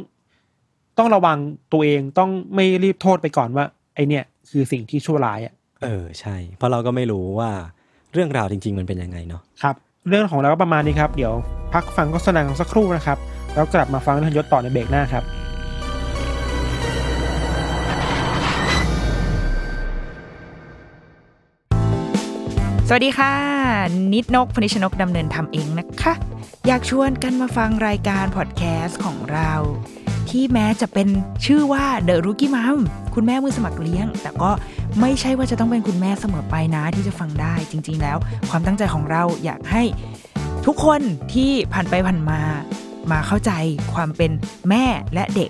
[SPEAKER 2] ต้องระวังตัวเองต้องไม่รีบโทษไปก่อนว่า ไอเนี่ย คือสิ่งที่ชั่วร้ายอะ
[SPEAKER 1] เออใช่ เพราะเราก็ไม่รู้ว่าเรื่องราวจริง ๆ มันเป็นยังไงเนาะ
[SPEAKER 2] ครับ เรื่องของเราก็ประมาณนี้ครับ เดี๋ยวพักฟังโฆษณาสักครู่นะครับ แล้วกลับมาฟังเรื่องยศต่อในเบรกหน้าครับ
[SPEAKER 3] สวัสดีค่ะ นิดนกพนิชนกดำเนินทำเองนะคะ อยากชวนกันมาฟังรายการพอดแคสต์ของเรา ที่แม้จะเป็นชื่อว่า The Rookie Mom คุณแม่มือสมัครเลี้ยง แต่ก็ไม่ใช่ว่าจะต้องเป็นคุณแม่เสมอไปนะที่จะฟังได้จริง ๆ แล้ว ความตั้งใจของเราอยากให้ทุกคนที่ผ่านไปผ่านมา มาเข้าใจความเป็นแม่และเด็ก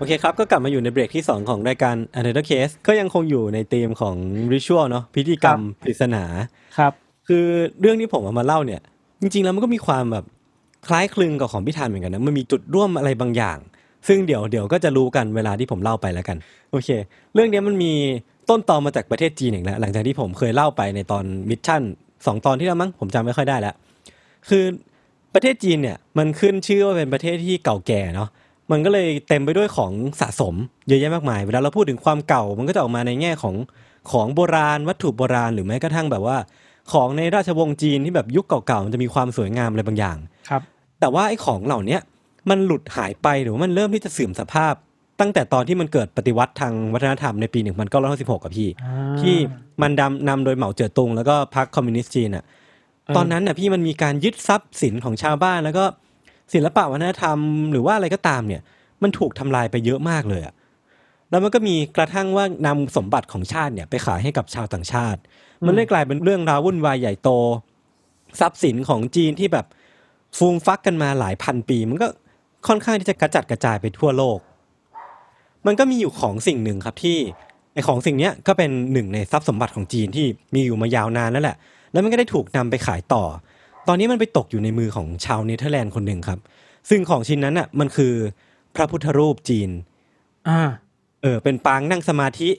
[SPEAKER 1] โอเคเคครับ ก็กลับมาอยู่ในเบรกที่ 2 ของรายการ Another Case ก็ยังคงอยู่ในธีมของ Ritual เนาะพิธีกรรมปริศนา
[SPEAKER 2] ครับ
[SPEAKER 1] คือเรื่องที่ผมเอามาเล่าเนี่ย จริง ๆ แล้วมันก็มีความแบบคล้ายคลึงกับของพี่ธันเหมือนกันนะมันมีจุดร่วมอะไรบางอย่าง ซึ่งเดี๋ยวเดี๋ยวก็จะรู้กันเวลาที่ผมเล่าไปแล้วกันโอเค เรื่องเนี้ยมันมีต้นตอมาจากประเทศจีนอีกแล้วหลังจากที่ผมเคยเล่าไปในตอน mission สองตอนที่แล้วมั้งผมจำไม่ค่อยได้แล้วคือประเทศจีนเนี่ยมันขึ้นชื่อว่าเป็นประเทศที่เก่าแก่เนาะ มันก็เลยเต็มไปด้วยของสะสมเยอะแยะมากมาย เวลาเราพูดถึงความเก่า มันก็จะออกมาในแง่ของของโบราณวัตถุโบราณหรือแม้กระทั่งแบบว่า ของในราชวงศ์จีนที่แบบยุคเก่าๆมันจะมีความสวยงามอะไรบางอย่าง
[SPEAKER 2] ครับ
[SPEAKER 1] แต่ว่าไอ้ของเหล่าเนี้ยมันหลุดหายไปหรือว่ามันเริ่มที่จะเสื่อมสภาพ ตั้งแต่ตอนที่มันเกิดปฏิวัติทางวัฒนธรรมในปี 1966กับพี่
[SPEAKER 2] อ่า
[SPEAKER 1] ที่มันดำนำโดยเหมาเจ๋อตุง แล้วก็พรรคคอมมิวนิสต์จีนอะ
[SPEAKER 2] เออ
[SPEAKER 1] ตอนนั้นน่ะพี่มันมีการยึดทรัพย์สินของชาวบ้านแล้วก็ ศิลปะวัฒนธรรมหรือว่าอะไรก็ตามเนี่ยมันถูกทำลายไปเยอะมากเลยอะแล้วมันก็มีกระทั่งว่านำสมบัติของชาติเนี่ยไปขายให้กับชาวต่างชาติ มันเลยกลายเป็นเรื่องราววุ่นวายใหญ่โต ทรัพย์สินของจีนที่แบบฟูมฟักกันมาหลายพันปี มันก็ค่อนข้างที่จะกระจัดกระจายไปทั่วโลก มันก็มีอยู่ของสิ่งหนึ่งครับที่ไอของสิ่งเนี้ยก็เป็นหนึ่งในทรัพย์สมบัติของจีนที่มีอยู่มายาวนานแล้วแหละ แล้วมันก็ได้ถูกนำไปขายต่อ ตอนนี้มันไปตกอยู่ในมือของชาวเนเธอร์แลนด์คนหนึ่งครับ ซึ่งของชิ้นนั้นอะมันคือพระพุทธรูปจีน
[SPEAKER 2] อ่า
[SPEAKER 1] เออ เป็นปางนั่งสมาธิ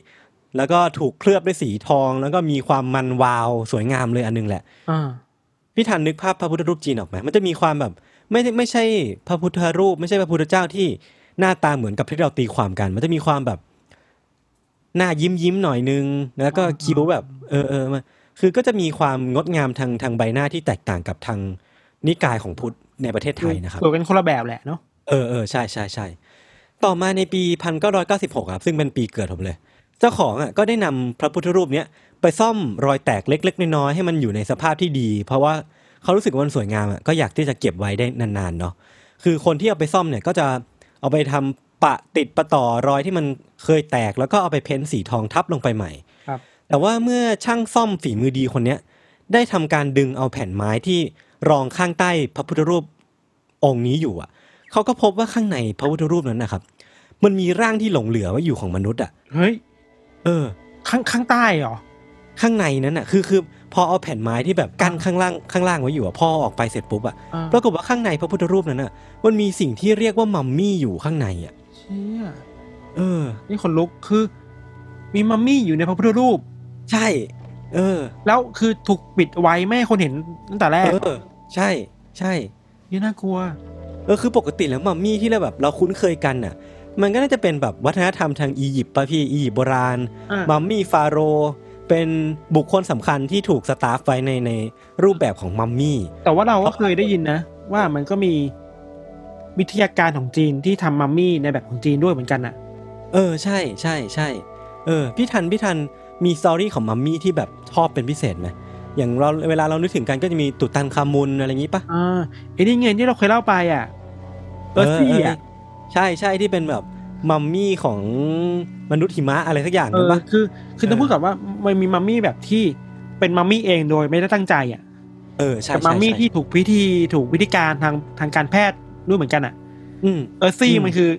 [SPEAKER 1] แล้วก็ถูกเคลือบด้วยสีทอง แล้วก็มีความมันวาวสวยงามเลยอันหนึงแหละ
[SPEAKER 2] อ่า
[SPEAKER 1] พี่ทันนึกภาพพระพุทธรูปจีนออกไหมมันจะมีความแบบไม่ได้ไม่ใช่พระพุทธรูป ไม่ใช่พระพุทธเจ้าที่หน้าตาเหมือนกับที่เราตีความกัน มันจะมีความแบบ หน้ายิ้มยิ้มหน่อยนึง แล้วก็คิ้วแบบ เออเออมา คือก็จะมีความงดงามทางทางใบหน้าที่แตกต่างกับทางนิกายของพุทธในประเทศไทยนะครับ
[SPEAKER 2] สวยกันคนละแบบแหละเนาะ
[SPEAKER 1] เออเออใช่ใช่ใช่ต่อมาในปีพันเก้าร้อยเก้าสิบหกครับซึ่งเป็นปีเกิดผมเลย เจ้าของอะก็ได้นำพระพุทธรูปเนี้ยไปซ่อมรอยแตกเล็ก ๆ น้อยๆให้มันอยู่ในสภาพที่ดี เพราะว่าเขารู้สึกว่ามันสวยงามอะก็อยากที่จะเก็บไว้ได้นานๆเนาะคือคนที่เอาไปซ่อมเนี่ยก็จะเอาไปทำปะติดประต่อรอยที่มันเคยแตก แล้วก็เอาไปเพ้นสีทองทับลงไปใหม่
[SPEAKER 2] ครับ
[SPEAKER 1] แต่ว่าเมื่อช่างซ่อมฝีมือดีคนเนี้ยได้ทำการดึงเอาแผ่นไม้ที่รองข้างใต้พระพุทธรูปองค์นี้อยู่อะเขาก็พบว่าข้างในพระพุทธรูปนั้นนะครับ มันมีร่างที่หลงเหลือไว้อยู่ของมนุษย์อะ
[SPEAKER 2] เฮ้ย
[SPEAKER 1] เออ
[SPEAKER 2] ข้างข้างใต้เหรอ
[SPEAKER 1] ข้างในนั้นอะ คือคือพอเอาแผ่นไม้ที่แบบกั้นข้างล่างข้างล่างไว้อยู่อะพอออกไปเสร็จปุ๊บอะ
[SPEAKER 2] อ่า
[SPEAKER 1] ปรากฏว่าข้างในพระพุทธรูปนั้นอะ มันมีสิ่งที่เรียกว่ามัมมี่อยู่ข้างในอะ
[SPEAKER 2] เชี่ย
[SPEAKER 1] เออ
[SPEAKER 2] นี่คนลุกคือ มีมัมมี่อยู่ในพระพุทธรูป
[SPEAKER 1] ใช่ เออ
[SPEAKER 2] แล้วคือถูกปิดไว้ไม่ให้คนเห็นตั้งแต่แรก
[SPEAKER 1] เออ ใช่ ใช่
[SPEAKER 2] นี่น่ากลัว
[SPEAKER 1] เออคือปกติแล้วมัมมี่ที่เราแบบเราคุ้นเคยกันน่ะ มันก็น่าจะเป็นแบบวัฒนธรรมทางอียิปต์ป่ะพี่อียิปต์โบราณ
[SPEAKER 2] อ่า
[SPEAKER 1] มัมมี่ฟาโรห์เป็นบุคคลสำคัญที่ถูกสตาฟไว้ในในรูปแบบของมัมมี่
[SPEAKER 2] แต่ว่าเราก็เคยได้ยินนะ ว่ามันก็มีวิทยาการของจีนที่ทำมัมมี่ในแบบของจีนด้วยเหมือนกันอะ
[SPEAKER 1] เออ ใช่ใช่ใช่เออ พี่ทันพี่ทัน มีสตอรี่ของมัมมี่ที่แบบชอบเป็นพิเศษไหมอย่างเราเวลาเรานึกถึงกันก็จะมีตุตันคามุนอะไรอย่างนี้ปะ
[SPEAKER 2] อ่าไอ้นี่ไงที่เราเคยเล่าไปอะเออซี่อะ
[SPEAKER 1] ใช่ใช่ที่เป็นแบบมัมมี่ของมนุษย์หิมะอะไรสักอย่าง
[SPEAKER 2] เอ
[SPEAKER 1] นึง
[SPEAKER 2] อ
[SPEAKER 1] ปะ
[SPEAKER 2] คือคือต้อง
[SPEAKER 1] เออ
[SPEAKER 2] พูดก่อนว่ามันมีมัมมี่แบบที่เป็นมัมมี่เองโดยไม่ได้ตั้งใจอะ
[SPEAKER 1] เออใช่
[SPEAKER 2] กับ
[SPEAKER 1] ใช่
[SPEAKER 2] มัมมี่
[SPEAKER 1] ใช่
[SPEAKER 2] ที่ถูกพิธีถูกวิธีการทางทางการแพทย์ด้วยเหมือนกันอะ
[SPEAKER 1] อืม
[SPEAKER 2] เออซี่
[SPEAKER 1] อืม
[SPEAKER 2] มันคือ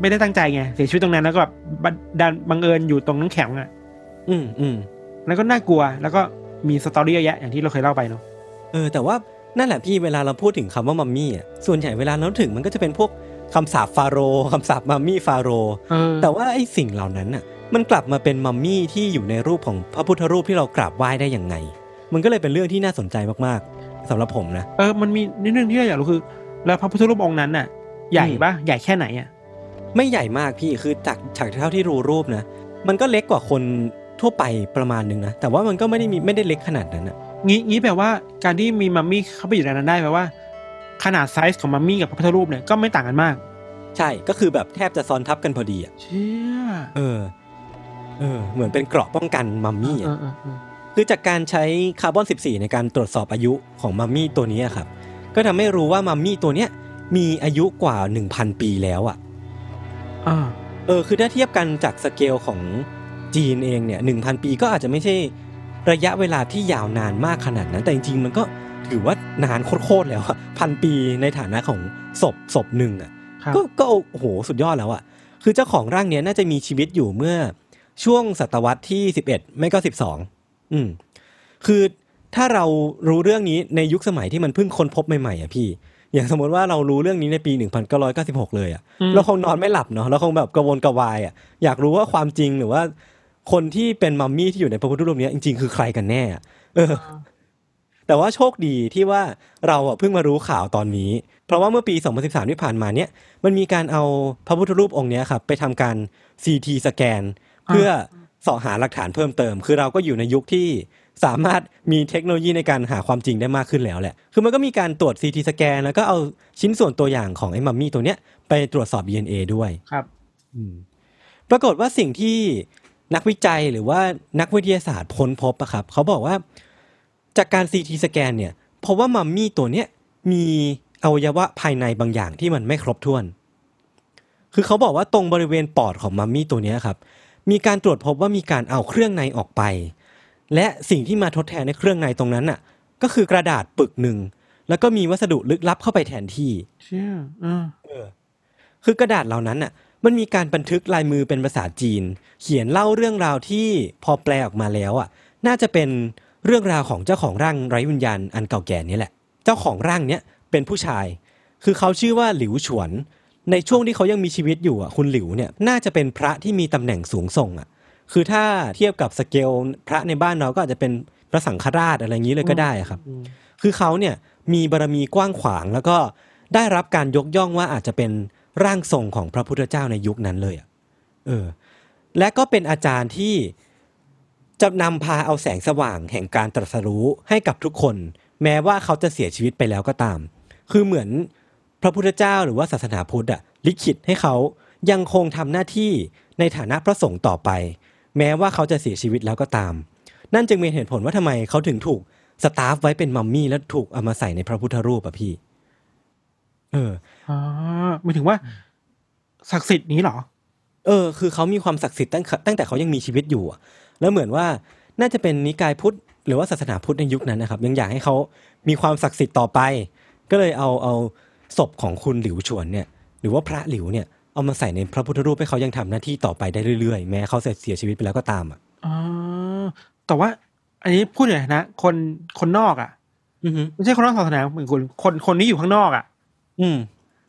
[SPEAKER 2] ไม่ได้ตั้งใจไงเสียชีวิตตรงนั้นแล้วก็แบบบันดันบังเอิญอยู่ตรงน้ำแข็งอะ
[SPEAKER 1] อืมอืม
[SPEAKER 2] แล้วก็น่ากลัว แล้วก็มี story เยอะแยะอย่างที่เราเคยเล่าไปเนาะ
[SPEAKER 1] เออ แต่ว่านั่นแหละพี่เวลาเราพูดถึงคำว่ามัมมี่อะส่วนใหญ่เวลาเราถึงมันก็จะเป็นพวกคำสาปฟาโรห์คำสาปมัมมี่ฟาโรห์
[SPEAKER 2] เออ
[SPEAKER 1] แต่ว่าไอ้สิ่งเหล่านั้นน่ะ มันกลับมาเป็นมัมมี่ที่อยู่ในรูปของพระพุทธรูปที่เรากราบไหว้ได้อย่างไง มันก็เลยเป็นเรื่องที่น่าสนใจมากๆสำหรับผมนะ
[SPEAKER 2] เออมันมีนิดนึงที่เราอยากรู้คือ แล้วพระพุทธรูปองค์นั้นน่ะ ใหญ่
[SPEAKER 1] อืม
[SPEAKER 2] ปะใหญ่แค่ไหนอะ
[SPEAKER 1] ไม่ใหญ่มากพี่คือจากจากเท่าที่รู้รูปนะมันก็เล็กกว่าคน ทั่วไปประมาณนึงนะ แต่ว่ามันก็ไม่ได้มีไม่ได้เล็กขนาดนั้นอะ
[SPEAKER 2] งี้งี้แปลว่าการที่มีมัมมี่เข้าไปอยู่ในนั้นได้แปลว่า ขนาดไซส์ของมัมมี่กับพระพุทธรูปเนี่ยก็ไม่ต่างกันมาก
[SPEAKER 1] ใช่ก็คือแบบแทบจะซ้อนทับกันพอดีอะ
[SPEAKER 2] เชี่ย
[SPEAKER 1] เออ เออ เหมือนเป็นเกราะป้องกันมัมมี่
[SPEAKER 2] เอ
[SPEAKER 1] อะ
[SPEAKER 2] อเออเออ
[SPEAKER 1] คือจากการใช้คาร์บอน 14 ในการตรวจสอบอายุของมัมมี่ตัวนี้อะครับ ก็ทำให้รู้ว่ามัมมี่ตัวเนี้ยมีอายุกว่า 1,000 ปีแล้วอะ
[SPEAKER 2] อ่า
[SPEAKER 1] เออ คือถ้าเทียบกันจากสเกลของ จีนเองเนี่ย1,000ปีก็อาจจะไม่ใช่ระยะเวลาที่ยาวนานมากขนาดนั้น แต่จริงๆมันก็ถือว่านานโคตรๆแล้วอะพันปีในฐานะของศพศพหนึ่งอะ
[SPEAKER 2] ครับ
[SPEAKER 1] ก็ก็โอ้โหสุดยอดแล้วอะคือเจ้าของร่างเนี้ยน่าจะมีชีวิตอยู่เมื่อช่วงศตวรรษที่สิบเอ็ดไม่ก็สิบสองอืมคือถ้าเรารู้เรื่องนี้ในยุคสมัยที่มันเพิ่งค้นพบใหม่ๆอะพี่ อย่างสมมติว่าเรารู้เรื่องนี้ในปีหนึ่งพันเก้าร้อยเก้าสิบหกเลยอะ
[SPEAKER 2] อืม
[SPEAKER 1] เราคงนอนไม่หลับเนาะเราคงแบบกระวนกระวายอะอยากรู้ว่าความจริงหรือว่า คนที่เป็นมัมมี่ที่อยู่ในพระพุทธรูปเนี้ยจริงๆ คือใครกันแน่อะเออ แต่ว่าโชคดีที่ว่าเราอะเพิ่งมารู้ข่าวตอนนี้ เพราะว่าเมื่อปี 2013 ที่ผ่านมาเนี่ย มันมีการเอาพระพุทธรูปองค์เนี้ยครับไปทำการ CT สแกน เพื่อเสาะหาหลักฐานเพิ่มเติม คือเราก็อยู่ในยุคที่สามารถมีเทคโนโลยีในการหาความจริงได้มากขึ้นแล้วแหละ คือมันก็มีการตรวจ CT สแกน แล้วก็เอาชิ้นส่วนตัวอย่างของไอ้มัมมี่ตัวเนี้ยไปตรวจสอบ DNA ด้วย
[SPEAKER 2] ครับ
[SPEAKER 1] ปรากฏว่าสิ่งที่ นักวิจัยหรือว่านักวิทยาศาสตร์ค้นพบอะครับเขาบอกว่าจากการ CT สแกนเนี่ยเพราะว่ามัมมี่ตัวเนี้ยมีอวัยวะภายในบางอย่างที่มันไม่ครบถ้วน คือเขาบอกว่าตรงบริเวณปอดของมัมมี่ตัวเนี้ยครับ มีการตรวจพบว่ามีการเอาเครื่องในออกไป และสิ่งที่มาทดแทนในเครื่องในตรงนั้นน่ะ ก็คือกระดาษปึกหนึ่ง แล้วก็มีวัสดุลึกลับเข้าไปแทนที่
[SPEAKER 2] เชื่อ เออ
[SPEAKER 1] คือกระดาษเหล่านั้นน่ะ มันมีการบันทึกลายมือเป็นภาษาจีน เขียนเล่าเรื่องราวที่พอแปลออกมาแล้วอะ น่าจะเป็นเรื่องราวของเจ้าของร่างไร้วิญญาณอันเก่าแก่นี้แหละ เจ้าของร่างเนี้ยเป็นผู้ชาย คือเขาชื่อว่าหลิวฉวน ในช่วงที่เขายังมีชีวิตอยู่อะคุณหลิวเนี่ยน่าจะเป็นพระที่มีตำแหน่งสูงส่งอะ คือถ้าเทียบกับสเกลพระในบ้านเราก็อาจจะเป็นพระสังฆราชอะไรอย่างนี้เลยก็ได้อะครับ คือเขาเนี่ยมีบารมีกว้างขวางแล้วก็ได้รับการยกย่องว่าอาจจะเป็น ร่างทรงของพระพุทธเจ้าในยุคนั้นเลยอะเออ และก็เป็นอาจารย์ที่จะนำพาเอาแสงสว่างแห่งการตรัสรู้ให้กับทุกคน แม้ว่าเขาจะเสียชีวิตไปแล้วก็ตาม คือเหมือนพระพุทธเจ้าหรือว่าศาสนาพุทธอะลิขิตให้เขายังคงทำหน้าที่ในฐานะพระสงฆ์ต่อไป แม้ว่าเขาจะเสียชีวิตแล้วก็ตาม นั่นจึงเป็นเหตุผลว่าทำไมเขาถึงถูกสตาฟไว้เป็นมัมมี่แล้วถูกเอามาใส่ในพระพุทธรูปอะพี่ เออ
[SPEAKER 2] อ๋อหมายถึงว่า ศักดิ์สิทธิ์นี้เหรอ
[SPEAKER 1] เออ คือเขามีความศักดิ์สิทธิ์ตั้งตั้งแต่เขายังมีชีวิตอยู่อะแล้วเหมือนว่าน่าจะเป็นนิกายพุทธหรือว่าศาสนาพุทธในยุคนั้นนะครับ ยังอยากให้เขามีความศักดิ์สิทธิ์ต่อไป ก็เลยเอาเอาศพของคุณหลิวฉวนเนี่ย หรือว่าพระหลิวเนี่ยเอามาใส่ในพระพุทธรูปให้เขายังทำหน้าที่ต่อไปได้เรื่อยๆ แม้เขาจะเสียชีวิตไปแล้วก็ตามอะ
[SPEAKER 2] อ๋อแต่ว่า อันนี้พูดอย่างนะ คนคนนอกอะ
[SPEAKER 1] อือฮึ
[SPEAKER 2] ไม่ใช่คนนอกศาสนาเหมือนคุณคนคนนี้อยู่ข้างนอกอะ
[SPEAKER 1] อืม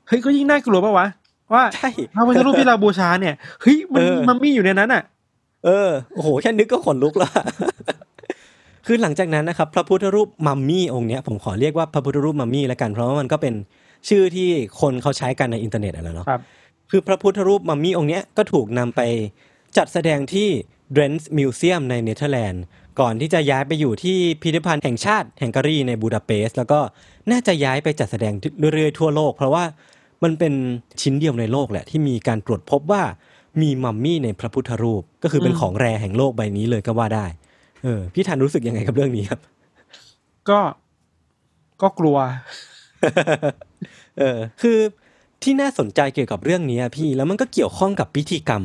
[SPEAKER 2] เฮ้ยก็ยิ่งน่ากลัวปะวะว่า
[SPEAKER 1] ใช่
[SPEAKER 2] พระพุทธรูปที่เราบูชาเนี่ยเฮ้ยมัน
[SPEAKER 1] เออ
[SPEAKER 2] มันมีอยู่ในนั้นอะ
[SPEAKER 1] เออโอ้โหแค่นึกก็ขนลุกแล้วคือหลังจากนั้นนะครับ พระพุทธรูปมัมมี่องค์เนี้ยผมขอเรียกว่าพระพุทธรูปมัมมี่แล้วกันเพราะว่ามันก็เป็นชื่อที่คนเขาใช้กันในอินเทอร์เน็ตอะแหละเนาะ
[SPEAKER 2] ครับ
[SPEAKER 1] คือพระพุทธรูปมัมมี่องค์เนี้ยก็ถูกนำไปจัดแสดงที่เดรนส์มิวเซียมในเนเธอร์แลนด์ ก่อนที่จะย้ายไปอยู่ที่พิพิธภัณฑ์แห่งชาติแห่งการีในบูดาเปสต์แล้วก็ น่าจะย้ายไปจัดแสดงเรื่อยๆทั่วโลก เพราะว่ามันเป็นชิ้นเดียวในโลกแหละที่มีการตรวจพบว่ามีมัมมี่ในพระพุทธรูป ก็คือเป็น
[SPEAKER 2] อืม
[SPEAKER 1] ของแรแห่งโลกใบนี้เลยก็ว่าได้ เออ พี่ทันรู้สึกยังไงกับเรื่องนี้ครับ
[SPEAKER 2] ก็ก็กลัว
[SPEAKER 1] เออ คือที่น่าสนใจเกี่ยวกับเรื่องนี้อะพี่แล้วมันก็เกี่ยวข้องกับพิธีกรรม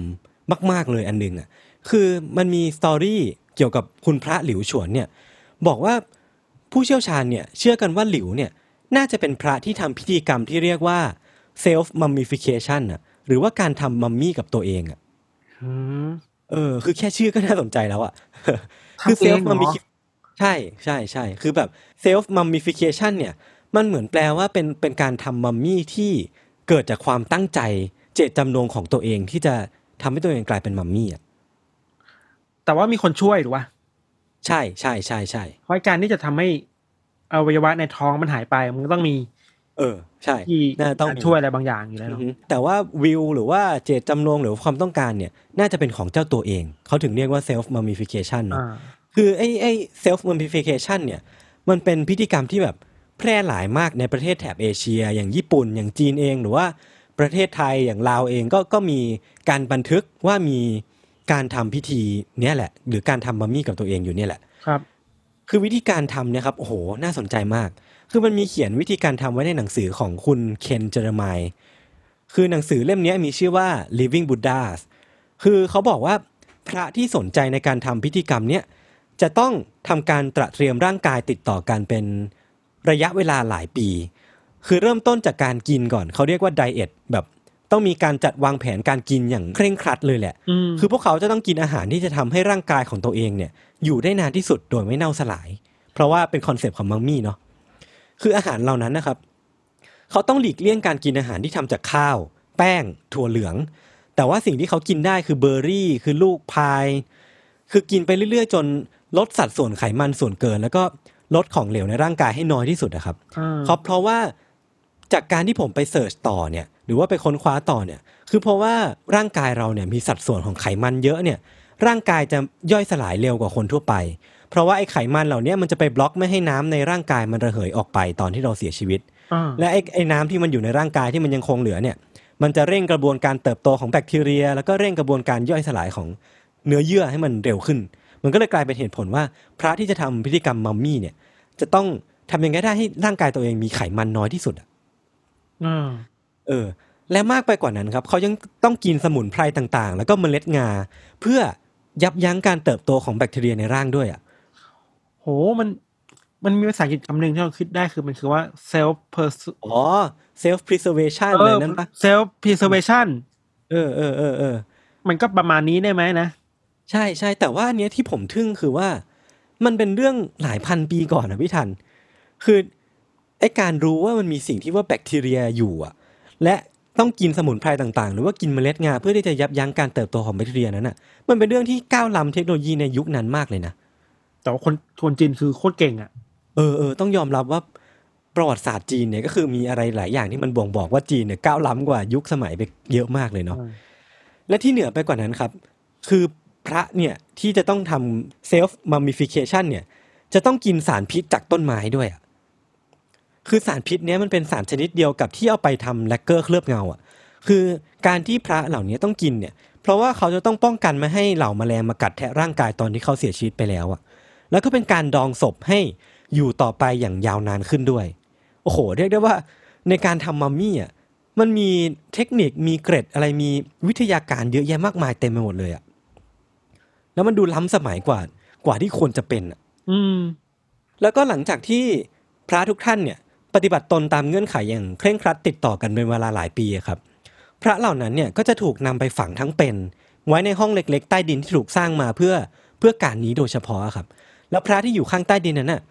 [SPEAKER 1] มาก ๆ เลยอันหนึงอะ คือมันมีสตอรี่เกี่ยวกับคุณพระหลิวฉวนเนี่ย บอกว่า ผู้เชี่ยวชาญเนี่ยเชื่อกันว่าหลิวเนี่ยน่าจะเป็นพระที่ทำพิธีกรรมที่เรียกว่า self mummification อะหรือว่าการทำมัมมี่กับตัวเองอะ
[SPEAKER 2] อืม
[SPEAKER 1] เออ คือแค่ชื่อก็น่าสนใจแล้วอะ
[SPEAKER 2] ทำ
[SPEAKER 1] คือ
[SPEAKER 2] เอง
[SPEAKER 1] self
[SPEAKER 2] เหรอ
[SPEAKER 1] mummification ใช่ใช่ใช่คือแบบ self mummification เนี่ย มันเหมือนแปลว่าเป็นเป็นการทำมัมมี่ที่เกิดจากความตั้งใจ เจตจำนงของตัวเองที่จะทำให้ตัวเองกลายเป็นมัมมี่อะ
[SPEAKER 2] แต่ว่ามีคนช่วยหรือวะ
[SPEAKER 1] ใช่ใช่ใช่ใช่
[SPEAKER 2] เพราะการที่จะทำให้อวัยวะในท้องมันหายไปมันก็ต้องมี
[SPEAKER 1] เออ ใช่
[SPEAKER 2] ที่
[SPEAKER 1] น่าต้อง
[SPEAKER 2] การ
[SPEAKER 1] มี
[SPEAKER 2] ช่วยอะไรบางอย่างอยู่แล้ว
[SPEAKER 1] อือ
[SPEAKER 2] เนาะ
[SPEAKER 1] ฮึแต่ว่าวิวหรือว่าเจตจำนงหรือว่าความต้องการเนี่ย น่าจะเป็นของเจ้าตัวเอง เขาถึงเรียกว่า self mummification เนอะ
[SPEAKER 2] อ่า
[SPEAKER 1] คือไอ้ไอ้ self mummification เนี่ย มันเป็นพิธีกรรมที่แบบแพร่หลายมากในประเทศแถบเอเชีย อย่างญี่ปุ่นอย่างจีนเองหรือว่าประเทศไทยอย่างลาวเองก็ก็มีการบันทึกว่ามี การทำพิธีเนี้ยแหละ หรือการทำมัมมี่กับตัวเองอยู่เนี่ยแหละ
[SPEAKER 2] ครับ
[SPEAKER 1] คือวิธีการทำเนี่ยครับโอ้โหน่าสนใจมาก คือมันมีเขียนวิธีการทำไว้ในหนังสือของคุณเคนเจอร์มายคือหนังสือเล่มเนี้ยมีชื่อว่า Living Buddhas คือเขาบอกว่าพระที่สนใจในการทำพิธีกรรมเนี้ยจะต้องทำการตระเตรียมร่างกายติดต่อกันเป็นระยะเวลาหลายปี คือเริ่มต้นจากการกินก่อน เขาเรียกว่า diet แบบ ต้องมีการจัดวางแผนการกินอย่างเคร่งครัดเลยแหละ
[SPEAKER 2] อืม
[SPEAKER 1] คือพวกเขาจะต้องกินอาหารที่จะทำให้ร่างกายของตัวเองเนี่ย อยู่ได้นานที่สุดโดยไม่เน่าสลาย เพราะว่าเป็น concept ของมัมมี่เนาะ คืออาหารเหล่านั้นนะครับ เขาต้องหลีกเลี่ยงการกินอาหารที่ทำจากข้าว แป้ง ถั่วเหลือง แต่ว่าสิ่งที่เขากินได้คือเบอร์รี่ คือลูก pine คือกินไปเรื่อยๆ จนลดสัดส่วนไขมันส่วนเกิน แล้วก็ลดของเหลวในร่างกายให้น้อยที่สุดนะครับ
[SPEAKER 2] อ่า
[SPEAKER 1] เพราะเพราะว่าจากการที่ผมไป search ต่อเนี่ย หรือว่าไปค้นคว้าต่อเนี่ยคือเพราะว่าร่างกายเราเนี่ยมีสัดส่วนของไขมันเยอะเนี่ยร่างกายจะย่อยสลายเร็วกว่าคนทั่วไป เพราะว่าไอ้ไขมันเหล่านี้มันจะไปบล็อกไม่ให้น้ำในร่างกายมันระเหยออกไปตอนที่เราเสียชีวิต
[SPEAKER 2] อ่า
[SPEAKER 1] และไอ้ไอ้น้ำที่มันอยู่ในร่างกายที่มันยังคงเหลือเนี่ยมันจะเร่งกระบวนการเติบโตของแบคทีเรีย แล้วก็เร่งกระบวนการย่อยสลายของเนื้อเยื่อให้มันเร็วขึ้น มันก็เลยกลายเป็นเหตุผลว่า พระที่จะทำพิธีกรรมมัมมี่เนี่ย จะต้องทำยังไงได้ให้ร่างกายตัวเองมีไขมันน้อยที่สุดอะ
[SPEAKER 2] อ่า
[SPEAKER 1] เออ และมากไปกว่านั้นครับเขายังต้องกินสมุนไพรต่างๆ แล้วก็เมล็ดงา เพื่อยับยั้งการเติบโตของแบคทีเรียในร่างด้วยอะ
[SPEAKER 2] โหมันมันมีภาษาอังกฤษคำหนึ่งที่เราคิดได้คือมันคือว่า self pers
[SPEAKER 1] อ๋อ self preservation
[SPEAKER 2] เอ
[SPEAKER 1] เลย
[SPEAKER 2] อ
[SPEAKER 1] นั่นปะ
[SPEAKER 2] self preservation
[SPEAKER 1] เออเออเออเออ
[SPEAKER 2] มันก็ประมาณนี้ได้ไหมนะ
[SPEAKER 1] ใช่ใช่แต่ว่าอันเนี้ยที่ผมทึ่งคือว่า มันเป็นเรื่องหลายพันปีก่อนนะพี่ทัน คือไอการรู้ว่ามันมีสิ่งที่ว่าแบคทีเรียอยู่อะ และต้องกินสมุนไพรต่างๆ หรือว่ากินเมล็ดงาเพื่อที่จะยับยั้งการเติบโตของแบคทีเรียนั้นอะ มันเป็นเรื่องที่ก้าวล้ำเทคโนโลยีในยุคนั้นมากเลยนะ
[SPEAKER 2] แต่ว่าคนคนจีนคือโคตรเก่งอะ
[SPEAKER 1] เออเออต้องยอมรับว่าประวัติศาสตร์จีนเนี่ยก็คือมีอะไรหลายอย่างที่มันบ่งบอกว่าจีนเนี่ยก้าวล้ำกว่ายุคสมัยไปเยอะมากเลยเนาะ
[SPEAKER 2] อืม
[SPEAKER 1] และที่เหนือไปกว่านั้นครับ คือพระเนี่ยที่จะต้องทำ self-mummification เนี่ยจะต้องกินสารพิษจากต้นไม้ด้วยอะ คือสารพิษเนี้ยมันเป็นสารชนิดเดียวกับที่เอาไปทำแลกเกอร์เคลือบเงาอะ คือการที่พระเหล่านี้ต้องกินเนี่ย เพราะว่าเขาจะต้องป้องกันไม่ให้เหล่าแมลงมากัดแทะร่างกายตอนที่เขาเสียชีวิตไปแล้วอะ แล้วก็เป็นการดองศพให้อยู่ต่อไปอย่างยาวนานขึ้นด้วย โอ้โห เรียกได้ว่าในการทำมัมมี่อะ มันมีเทคนิค มีเกร็ดอะไร มีวิทยาการเยอะแยะมากมายเต็มไปหมดเลยอะ แล้วมันดูล้ำสมัยกว่า กว่าที่ควรจะเป็นอะ
[SPEAKER 2] อืม
[SPEAKER 1] แล้วก็หลังจากที่พระทุกท่านเนี่ย ปฏิบัติตนตามเงื่อนไขอย่างเคร่งครัดติดต่อกันเป็นเวลาหลายปีอะครับ พระเหล่านั้นเนี่ยก็จะถูกนำไปฝังทั้งเป็น ไว้ในห้องเล็ก ๆ ใต้ดินที่ถูกสร้างมาเพื่อเพื่อการนี้โดยเฉพาะอะครับ แล้วพระที่อยู่ข้างใต้ดินนั้นน่ะ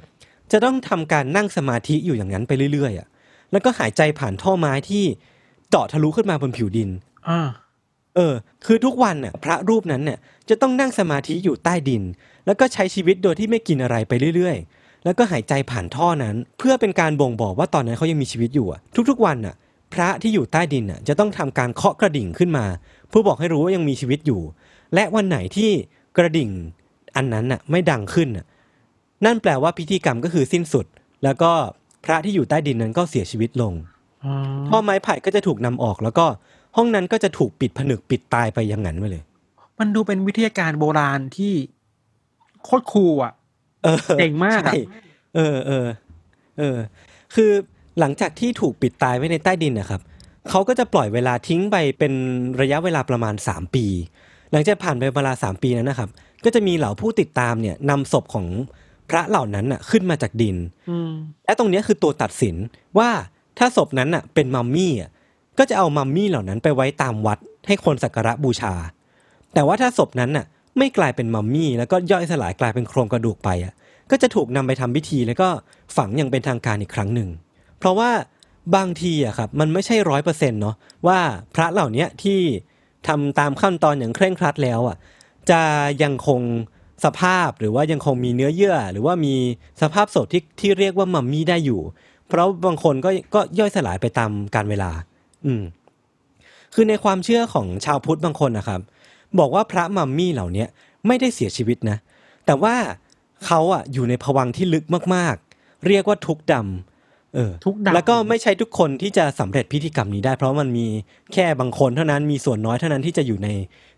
[SPEAKER 1] จะต้องทำการนั่งสมาธิอยู่อย่างนั้นไปเรื่อยๆอะแล้วก็หายใจผ่านท่อไม้ที่เจาะทะลุขึ้นมาบนผิวดิน
[SPEAKER 2] อ่า
[SPEAKER 1] เออ คือทุกวันน่ะพระรูปนั้นเนี่ยจะต้องนั่งสมาธิอยู่ใต้ดิน แล้วก็ใช้ชีวิตโดยที่ไม่กินอะไรไปเรื่อยๆ แล้วก็หายใจผ่านท่อนั้น เพื่อเป็นการบ่งบอกว่าตอนนั้นเขายังมีชีวิตอยู่อะทุกๆวันน่ะ พระที่อยู่ใต้ดินน่ะจะต้องทำการเคาะกระดิ่งขึ้นมา เพื่อบอกให้รู้ว่ายังมีชีวิตอยู่ และวันไหนที่กระดิ่งอันนั้นน่ะไม่ดังขึ้นน่ะนั่นแปลว่าพิธีกรรมก็คือสิ้นสุด แล้วก็พระที่อยู่ใต้ดินนั้นก็เสียชีวิตลง
[SPEAKER 2] อ๋อ
[SPEAKER 1] ท่อไม้ไผ่ก็จะถูกนำออกแล้วก็ห้องนั้นก็จะถูกปิดผนึกปิดตายไปอย่างนั้นไปเลย
[SPEAKER 2] มันดูเป็นวิทยาการโบราณที่โคตรคูลอะ
[SPEAKER 1] เออ
[SPEAKER 2] เก่งมากอะ
[SPEAKER 1] ใช่เออเออเออ คือหลังจากที่ถูกปิดตายไว้ในใต้ดินนะครับเขาก็จะปล่อยเวลาทิ้งไปเป็นระยะเวลาประมาณ 3 ปี หลังจากผ่านไปเวลา 3 ปีนั้นนะครับ ก็จะมีเหล่าผู้ติดตามเนี่ยนำศพของพระเหล่านั้นน่ะขึ้นมาจากดิน
[SPEAKER 2] อืม
[SPEAKER 1] และตรงเนี้ยคือตัวตัดสินว่าถ้าศพนั้นน่ะเป็นมัมมี่อะก็จะเอามัมมี่เหล่านั้นไปไว้ตามวัดให้คนสักการะบูชา แต่ว่าถ้าศพนั้นน่ะ ไม่กลายเป็นมัมมี่ แล้วก็ย่อยสลายกลายเป็นโครงกระดูกไปอะก็จะถูกนำไปทำพิธีแล้วก็ฝังอย่างเป็นทางการอีกครั้งหนึ่ง เพราะว่าบางทีอะครับมันไม่ใช่ร้อยเปอร์เซ็นต์เนาะว่าพระเหล่านี้ที่ทำตามขั้นตอนอย่างเคร่งครัดแล้วอะจะยังคงสภาพหรือว่ายังคงมีเนื้อเยื่อ หรือว่ามีสภาพศพที่ที่เรียกว่ามัมมี่ได้อยู่ เพราะบางคนก็ก็ย่อยสลายไปตามการเวลา อืมคือในความเชื่อของชาวพุทธบางคนนะครับ บอกว่าพระมัมมี่เหล่าเนี้ยไม่ได้เสียชีวิตนะ แต่ว่าเขาอะอยู่ในภวังค์ที่ลึกมากๆ เรียกว่าทุกข์ดำเออ
[SPEAKER 2] ทุกข์ดำ
[SPEAKER 1] แล้วก็ไม่ใช่ทุกคนที่จะสำเร็จพิธีกรรมนี้ได้ เพราะมันมีแค่บางคนเท่านั้นมีส่วนน้อยเท่านั้นที่จะอยู่ใน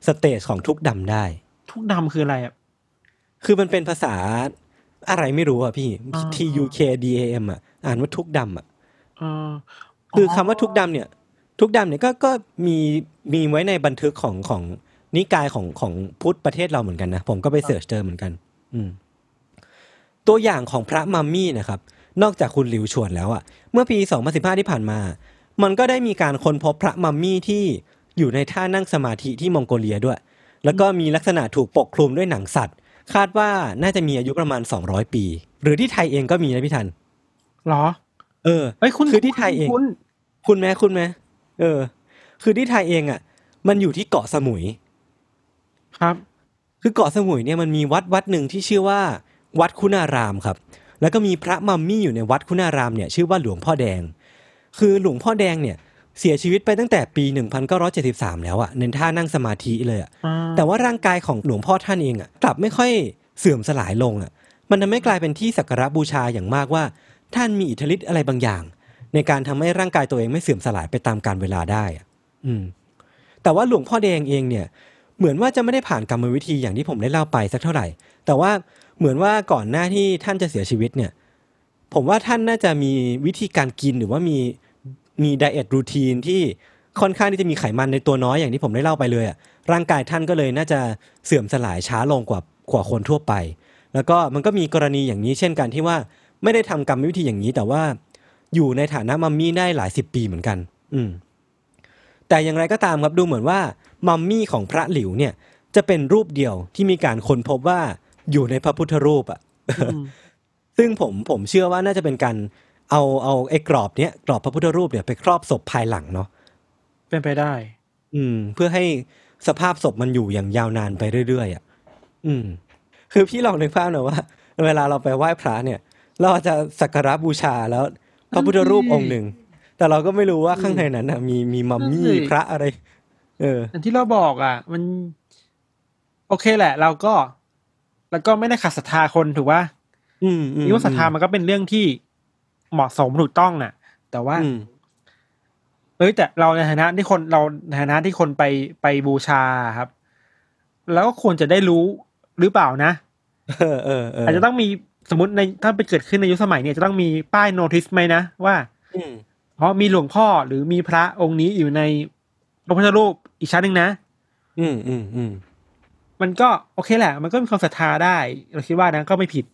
[SPEAKER 1] สเตจของทุกข์ดำได้
[SPEAKER 2] ทุกดำคืออะไรอะ
[SPEAKER 1] คือมันเป็นภาษาอะไรไม่รู้อะพี่
[SPEAKER 2] อ่า
[SPEAKER 1] T U K D A M อะอ่านว่าทุกข์ดำอะ
[SPEAKER 2] เออ
[SPEAKER 1] คือคำว่าทุกข์ดำเนี่ย ทุกข์ดำเนี่ยก็ก็มีมีไว้ในบันทึกของของ นิกายของของพุทธประเทศเราเหมือนกันนะ ผมก็ไปเสิร์ชเจอเหมือนกัน อืม ตัวอย่างของพระมัมมี่นะครับ นอกจากคุณหลิวชวนแล้วอะเมื่อปี 2015 ที่ผ่านมา มันก็ได้มีการค้นพบพระมัมมี่ที่อยู่ในท่านั่งสมาธิที่มองโกเลียด้วย แล้วก็มีลักษณะถูกปกคลุมด้วยหนังสัตว์ คาดว่าน่าจะมีอายุประมาณ 200 ปี หรือที่ไทยเองก็มีนะพี่ทัน
[SPEAKER 2] เหรอ
[SPEAKER 1] เออ
[SPEAKER 2] เอ้ยคุณ
[SPEAKER 1] คือที่ไทยเอง
[SPEAKER 2] คุณ
[SPEAKER 1] คุณแม่คุณแม่เออ คือที่ไทยเองอะ มันอยู่ที่เกาะสมุย
[SPEAKER 2] ครับ
[SPEAKER 1] คือเกาะสมุยเนี่ยมันมีวัดวัดหนึ่งที่ชื่อว่า วัดคุณารามครับ แล้วก็มีพระมัมมี่อยู่ในวัดคุณารามเนี่ยชื่อว่าหลวงพ่อแดง คือหลวงพ่อแดงเนี่ยเสียชีวิตไปตั้งแต่ปี 1973 แล้วอะในท่านั่งสมาธิเลยอะ
[SPEAKER 2] อ่า
[SPEAKER 1] แต่ว่าร่างกายของหลวงพ่อท่านเองอะกลับไม่ค่อยเสื่อมสลายลงอะมันทำให้กลายเป็นที่สักการะบูชาอย่างมากว่า ท่านมีอิทธิฤทธิ์อะไรบางอย่าง ในการทำให้ร่างกายตัวเองไม่เสื่อมสลายไปตามกาลเวลาได้อะอืม แต่ว่าหลวงพ่อแดงเองเนี่ย เหมือนว่าจะไม่ได้ผ่านกรรมวิธีอย่างที่ผมได้เล่าไปสักเท่าไหร่ แต่ว่าเหมือนว่าก่อนหน้าที่ท่านจะเสียชีวิตเนี่ย ผมว่าท่านน่าจะมีวิธีการกินหรือว่ามีมีไดเอทรูทีนที่ค่อนข้างที่จะมีไขมันในตัวน้อยอย่างที่ผมได้เล่าไปเลยอะร่างกายท่านก็เลยน่าจะเสื่อมสลายช้าลงกว่ากว่าคนทั่วไป แล้วก็มันก็มีกรณีอย่างนี้เช่นกันที่ว่าไม่ได้ทำกรรมวิธีอย่างนี้ แต่ว่าอยู่ในฐานะมัมมี่ได้หลายสิบปีเหมือนกัน อืมแต่อย่างไรก็ตามครับดูเหมือนว่า มัมมี่ของพระหลิวเนี่ย จะเป็นรูปเดียวที่มีการค้นพบว่าอยู่ในพระพุทธรูปอะ
[SPEAKER 2] อืม
[SPEAKER 1] ซึ่งผมผมเชื่อว่าน่าจะเป็นการเอาเอาไอ้กรอบเนี้ยกรอบพระพุทธรูปเนี่ยไปครอบศพภายหลังเนาะ
[SPEAKER 2] เป็นไปได้
[SPEAKER 1] อืม เพื่อให้สภาพศพมันอยู่อย่างยาวนานไปเรื่อยๆอะอืม คือพี่ลองนึกภาพหน่อยว่า เวลาเราไปไหว้พระเนี่ย เราจะสักการะบูชาแล้ว พระพุทธรูปองค์หนึ่งแต่เราก็ไม่รู้ว่าข้างในนั้นนะมีมีมัมมี่
[SPEAKER 2] นั่นสิ
[SPEAKER 1] พระอะไร เออ
[SPEAKER 2] อันที่เราบอกอะ มัน โอเคแหละ เราก็ แล้วก็ไม่ได้ขัดศรัทธาคนถูกป่ะ
[SPEAKER 1] อืมอืม
[SPEAKER 2] นี่ว่าศรัทธามันก็เป็นเรื่องที่เหมาะสมถูกต้องน่ะ แต่ว่า
[SPEAKER 1] อืม
[SPEAKER 2] เอ้ยแต่เราในฐานะที่คนเราในฐานะที่คนไปไปบูชาครับ แล้วก็ควรจะได้รู้หรือเปล่านะ
[SPEAKER 1] เออเออเออ
[SPEAKER 2] อาจจะต้องมีสมมติในถ้าไปเกิดขึ้นในยุคสมัยเนี่ยจะต้องมีป้ายโนติสไหมนะว่า
[SPEAKER 1] อืม
[SPEAKER 2] เพราะมีหลวงพ่อหรือมีพระองค์นี้อยู่ในพระพุทธรูป อีกชั้นหนึ่งนะ
[SPEAKER 1] อืมอืมอืม
[SPEAKER 2] มันก็โอเคแหละ มันก็มีความศรัทธาได้ เราคิดว่านะก็ไม่ผิด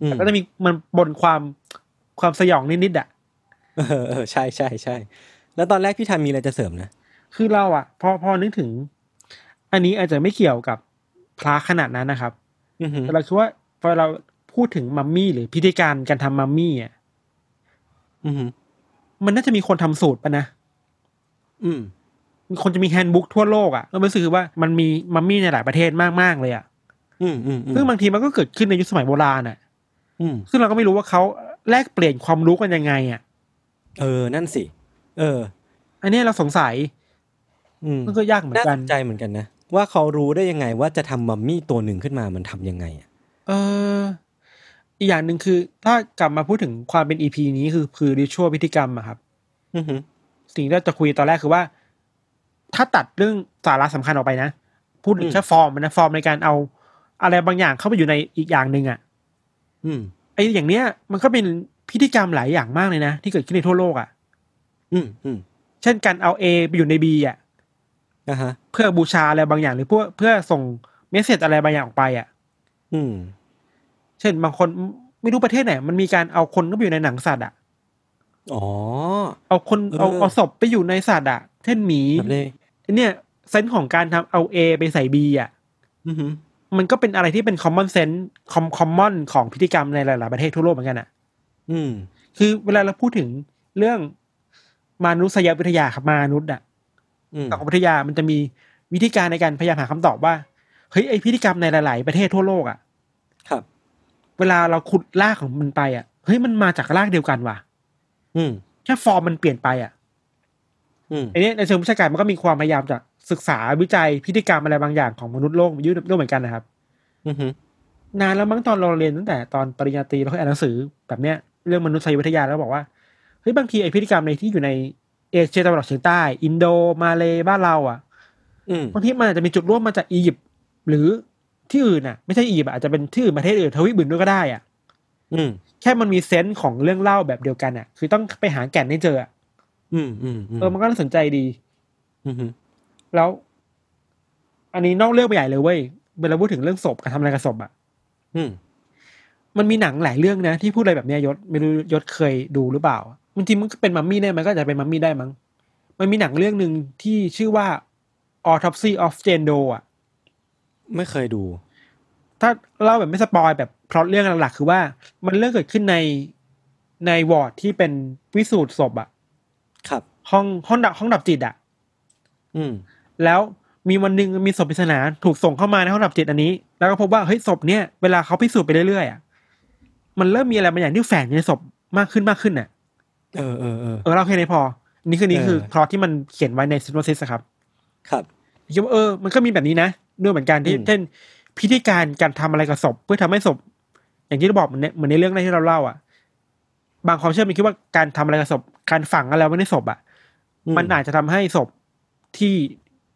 [SPEAKER 1] อืม
[SPEAKER 2] แต่ก็จะมีมันบนความความสยองนิดๆอะ
[SPEAKER 1] เออเออใช่ใช่ใช่แล้วตอนแรกพี่ทันมีอะไรจะเสริมนะ
[SPEAKER 2] คือเราอะ พอพอนึกถึง อันนี้อาจจะไม่เกี่ยวกับพระขนาดนั้นนะครับ
[SPEAKER 1] อือหือ
[SPEAKER 2] แต่เราคิดว่าพอเราพูดถึงมัมมี่หรือพิธีการการทำมัมมี่อะ
[SPEAKER 1] อือหือ
[SPEAKER 2] มันน่าจะมีคนทำสูตรปะนะ
[SPEAKER 1] อืม
[SPEAKER 2] มี คนจะมีแฮนด์บุ๊กทั่วโลกอะก็รู้สึกว่ามันมีมัมมี่ในหลายประเทศมากๆเลยอะ
[SPEAKER 1] อืมอืมอืม
[SPEAKER 2] ซึ่งบางทีมันก็เกิดขึ้นในยุคสมัยโบราณอะ
[SPEAKER 1] อืม
[SPEAKER 2] ซึ่งเราก็ไม่รู้ว่าเขาแลกเปลี่ยนความรู้กันยังไงอะ
[SPEAKER 1] เออ นั่นสิ เออ
[SPEAKER 2] อันเนี้ยเราสงสัย
[SPEAKER 1] อืม
[SPEAKER 2] มันก็ยากเหมือน
[SPEAKER 1] น่า
[SPEAKER 2] กั
[SPEAKER 1] ส
[SPEAKER 2] น
[SPEAKER 1] นใจเหมือนกันนะว่าเขารู้ได้ยังไงว่าจะทำมัมมี่ตัวหนึ่งขึ้นมามันทำยังไงอะ
[SPEAKER 2] เออ อีกอย่างหนึ่งคือ ถ้ากลับมาพูดถึงความเป็นอีพีนี้คือคือริชวลพิธีกรรมอะครับ
[SPEAKER 1] อือหือ
[SPEAKER 2] สิ่งที่เราจะคุยตอนแรกคือว่า ถ้าตัดเรื่องสาระสำคัญออกไปนะ พูดถึงแค่ฟอร์มมันนะฟอร์มในการเอาอะไรบางอย่างเข้าไปอยู่ในอีกอย่างหนึ่งอะ
[SPEAKER 1] อืม
[SPEAKER 2] ไอ้อย่างเนี้ย มันก็เป็นพิธีกรรมหลายอย่างมากเลยนะ ที่เกิดขึ้นในทั่วโลกอะ
[SPEAKER 1] อืมอืม
[SPEAKER 2] เช่นการเอา A ไปอยู่ใน B อะ
[SPEAKER 1] นะฮะ
[SPEAKER 2] เพื่อบูชาอะไรบางอย่างหรือเพื่อเพื่อส่งเมสเซจอะไรบางอย่างออกไปอะ
[SPEAKER 1] อืม
[SPEAKER 2] เช่นบางคนไม่รู้ประเทศไหนมันมีการเอาคนก็ไปอยู่ในหนังสัตว์อะ
[SPEAKER 1] อ๋อ
[SPEAKER 2] เอาคนเอา
[SPEAKER 1] เออ
[SPEAKER 2] เอาศพไปอยู่ในสัตว์อะ เช่นหมี
[SPEAKER 1] แบบนี้
[SPEAKER 2] ไอ้ เนี่ยเซนส์ของการทำเอา A ไปใส่ B อะ
[SPEAKER 1] อือหือ
[SPEAKER 2] มันก็เป็นอะไรที่เป็น common sense คอม common ของพิธีกรรมในหลาย ๆ ประเทศทั่วโลกเหมือนกันอะ
[SPEAKER 1] อืม
[SPEAKER 2] คือเวลาเราพูดถึงเรื่องมนุษยวิทยาครับมนุษย์อะ
[SPEAKER 1] อืม
[SPEAKER 2] สังคมวิทยามันจะมีวิธีการในการพยายามหาคำตอบว่าเฮ้ยไอพิธีกรรมในหลาย ๆ ประเทศทั่วโลกอะ
[SPEAKER 1] ครับ
[SPEAKER 2] เวลาเราขุดรากของมันไปอะเฮ้ยมันมาจากรากเดียวกันว่ะ
[SPEAKER 1] อืม
[SPEAKER 2] แค่ฟอร์มมันเปลี่ยนไปอะ
[SPEAKER 1] อืม
[SPEAKER 2] ไอเนี้ยในเชิงวิชาการมันก็มีความพยายามจะศึกษาวิจัยพิธีกรรมอะไรบางอย่างของมนุษย์โลกมายุ่งด้วยเหมือนกันนะครับ
[SPEAKER 1] อือหือนา
[SPEAKER 2] นแล้วมั้งตอนเราเรียนตั้งแต่ตอนปริญญาตรีเราเคยอ่านหนังสือแบบเนี้ยเรื่องมนุษยวิทยาแล้วบอกว่าเฮ้ยบางทีไอพิธีกรรมในที่อยู่ในเอเชียตะวันออกเฉียงใต้ อินโดมาเลบ้านเราอะ
[SPEAKER 1] อืม
[SPEAKER 2] บางทีมันอาจจะมีจุดร่วมมาจากอียิปต์หรือที่อื่นอะ ไม่ใช่อียิปต์อะอาจจะเป็นที่อื่นประเทศอื่นทวีปอื่นด้วยก็ได้อะ
[SPEAKER 1] อืม
[SPEAKER 2] แค่มันมีเซนส์ของเรื่องเล่าแบบเดียวกันอะ คือต้องไปหาแก่นให้เจออะ
[SPEAKER 1] อืมอืมอืม
[SPEAKER 2] เออมันก็น่าสนใจดี
[SPEAKER 1] อือหือ
[SPEAKER 2] แล้ว อันนี้นอกเรื่องไปใหญ่เลยเว้ยเวลาพูดถึงเรื่องศพการทำอะไรกับศพอะ
[SPEAKER 1] อืม
[SPEAKER 2] มันมีหนังหลายเรื่องนะที่พูดอะไรแบบเนี้ยยศไม่รู้ยศเคยดูหรือเปล่าบางทีมันก็เป็นมัมมี่ได้มันก็อาจจะเป็นมัมมี่ได้มั้งมันมีหนังเรื่องหนึ่งที่ชื่อว่า Autopsy of Jane Doe อะ
[SPEAKER 1] ไม่เคยดู
[SPEAKER 2] ถ้าเล่าแบบไม่สปอยแบบพล็อตเรื่องหลักๆคือว่า มันเรื่องเกิดขึ้นในในวอร์ดที่เป็นพิสูจน์ศพอะ
[SPEAKER 1] ครับ
[SPEAKER 2] ห้องห้องดับห้องดับจิตอะ
[SPEAKER 1] อืม
[SPEAKER 2] แล้วมีวันหนึ่งมีศพปริศนาถูกส่งเข้ามาในห้องดับจิตอันนี้ แล้วก็พบว่าเฮ้ยศพเนี่ยเวลาเขาพิสูจน์ไปเรื่อยๆอะมันเริ่มมีอะไรบางอย่างที่แฝงอยู่ในศพมากขึ้นมากขึ้นอะ
[SPEAKER 1] เออเออเออ
[SPEAKER 2] เออเราแค่นี้พอ นี่คือนี่คือ
[SPEAKER 1] เออ
[SPEAKER 2] พล็อตที่มันเขียนไว้ใน synopsis ครับ
[SPEAKER 1] ครับ
[SPEAKER 2] คิดว่าเออ มันก็มีแบบนี้นะด้วยเหมือนกันที่
[SPEAKER 1] อืม
[SPEAKER 2] เช่นพิธีการการทำอะไรกับศพเพื่อทำให้ศพ อย่างที่เราบอกเหมือนในเหมือนในเรื่องแรกที่เราเล่าอะ บางความเชื่อมันคิดว่าการทำอะไรกับศพการฝังอะไรไว้ในศพอะ มันอาจจะทำให้ศพที่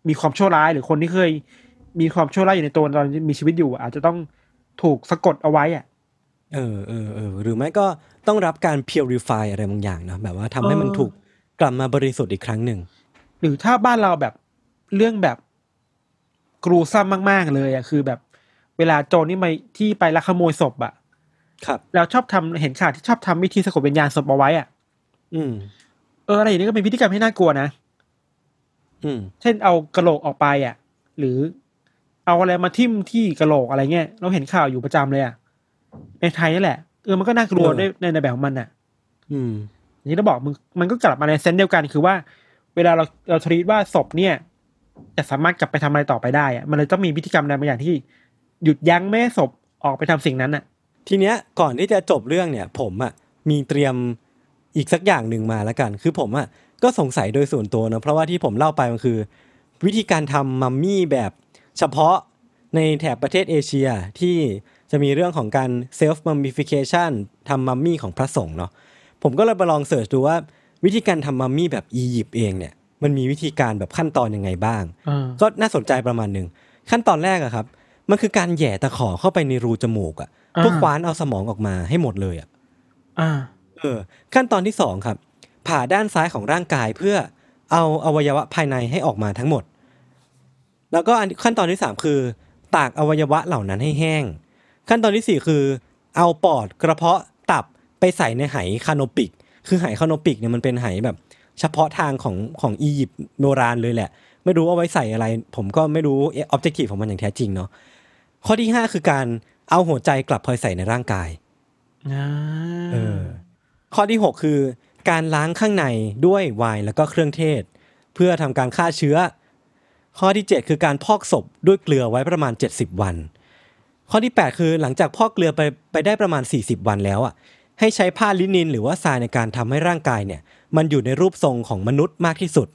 [SPEAKER 2] มีความชั่วร้ายหรือคนที่เคย มีความชั่วร้ายอยู่ในตัวตอนมีชีวิตอยู่อะอาจจะต้องถูกสะกดเอาไว้อะ
[SPEAKER 1] เออเออเออหรือไม่ก็ต้องรับการ purify อะไรบางอย่างเนอะแบบว่าทำให้มัน
[SPEAKER 2] เออ
[SPEAKER 1] ถูกกลับมาบริสุทธิ์อีกครั้งหนึ่ง
[SPEAKER 2] หรือถ้าบ้านเราแบบเรื่องแบบกรูซ้ำมาก ๆ เลยอะคือแบบเวลาโจรนี่มาที่ไปลักขโมยศพอะ
[SPEAKER 1] ครับ
[SPEAKER 2] แล้วชอบทำเห็นข่าวที่ชอบทำวิธีสะกดวิญญาณศพเอาไว้อะ
[SPEAKER 1] อืม
[SPEAKER 2] เอออะไรอย่างนี้ก็เป็นพิธีกรรมที่น่ากลัวนะ
[SPEAKER 1] อืม
[SPEAKER 2] เช่นเอากระโหลกออกไปอะ หรือเอาอะไรมาทิ่มที่กระโหลกอะไรเงี้ยเราเห็นข่าวอยู่ประจำเลยอะในไทยนี่แหละเออมันก็น่ากลัว
[SPEAKER 1] เออ
[SPEAKER 2] ในในในแบบของมันอะ
[SPEAKER 1] อืม
[SPEAKER 2] อย่างที่เราบอกมึงมันก็กลับมาในเซนส์เดียวกันคือว่า เวลาเราเราทรีตว่าศพเนี่ยจะสามารถกลับไปทำอะไรต่อไปได้อะมันเลยต้องมีพิธีกรรมอะไรบางอย่างที่ หยุดยั้งไม่ให้ศพออกไปทำสิ่งนั้นอะ
[SPEAKER 1] ทีเนี้ยก่อนที่จะจบเรื่องเนี่ย ผมอะมีเตรียมอีกสักอย่างหนึ่งมาแล้วกัน คือผมอะก็สงสัยโดยส่วนตัวนะเพราะว่าที่ผมเล่าไปมันคือ วิธีการทำมัมมี่แบบเฉพาะในแถบประเทศเอเชียที่จะมีเรื่องของการเซลฟ์มัมมิฟิเคชันทำมัมมี่ของพระสงฆ์เนาะผมก็เลยไปลองเสิร์ชดูว่าวิธีการทำมัมมี่แบบอียิปต์เองเนี่ยมันมีวิธีการแบบขั้นตอนยังไงบ้าง
[SPEAKER 2] อ่า
[SPEAKER 1] ก็น่าสนใจประมาณหนึ่งขั้นตอนแรกอะครับ มันคือการแหย่ตะขอเข้าไปในรูจมูกอะ เพื่อคว้านเอาสมองออกมาให้หมดเลยอะ
[SPEAKER 2] อ่า
[SPEAKER 1] เออ ขั้นตอนที่สองครับ ผ่าด้านซ้ายของร่างกายเพื่อเอาอวัยวะภายในให้ออกมาทั้งหมด แล้วก็อันขั้นตอนที่สามคือ ตากอวัยวะเหล่านั้นให้แห้ง ขั้นตอนที่สี่คือ เอาปอดกระเพาะตับไปใส่ในไหคาโนปิก คือไหคาโนปิกเนี่ยมันเป็นไหแบบ เฉพาะทางของของอียิปต์โบราณเลยแหละ ไม่รู้เอาไว้ใส่อะไร ผมก็ไม่รู้ objective ของมันอย่างแท้จริงเนาะข้อที่ห้าคือการ เอาหัวใจกลับพลอยใส่ในร่างกาย
[SPEAKER 2] อ่า
[SPEAKER 1] เออข้อที่ 6 คือ การล้างข้างในด้วยไวน์แล้วก็เครื่องเทศ เพื่อทำการฆ่าเชื้อ ข้อที่ 7 คือการพอกศพด้วยเกลือไว้ประมาณ 70 วัน ข้อที่ 8 คือหลังจากพอกเกลือไปไปได้ประมาณ 40 วันแล้วอะให้ใช้ผ้าลินินหรือว่าทรายในการทำให้ร่างกายเนี่ย มันอยู่ในรูปทรงของมนุษย์มากที่สุด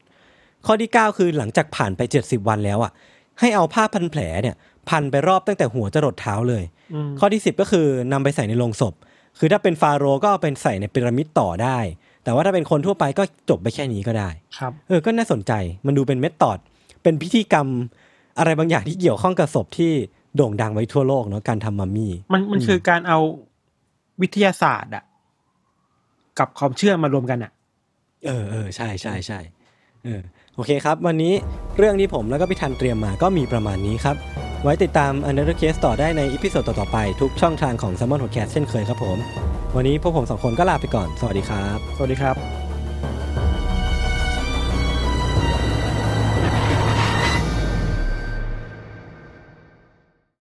[SPEAKER 1] ข้อที่ 9 คือหลังจากผ่านไป 70 วันแล้วอะให้เอาผ้าพันแผลเนี่ย พันไปรอบตั้งแต่หัวจรดเท้าเลย
[SPEAKER 2] อืม
[SPEAKER 1] ข้อที่ 10 ก็คือนำไปใส่ในโลงศพ คือถ้าเป็นฟาโรห์ก็เอาไปใส่ในพีระมิดต่อได้ แต่ว่าถ้าเป็นคนทั่วไปก็จบไปแค่นี้ก็ได้
[SPEAKER 2] ครับ
[SPEAKER 1] เออก็น่าสนใจมันดูเป็น method เป็นพิธีกรรมอะไรบางอย่างที่เกี่ยวข้องกับศพที่โด่งดังไว้ทั่วโลกเนาะการทำมัมมี่
[SPEAKER 2] มันมันคือการเอาวิทยาศาสตร์อะกับความเชื่อมารวมกันอะ
[SPEAKER 1] เออเออใช่ใช่ใช่เออโอเคครับ วันนี้เรื่องที่ผมแล้วก็พี่ทันเตรียมมาก็มีประมาณนี้ครับ ไว้ติดตาม Another Case ต่อได้ใน episode ต่อ ๆ ไป ทุกช่องทางของ s ซ m o n Podcast เช่นเคยครับผม วันนี้พวกผมสองคนก็ลาไปก่อน สวัสดีครับ
[SPEAKER 2] สวัสดีครับ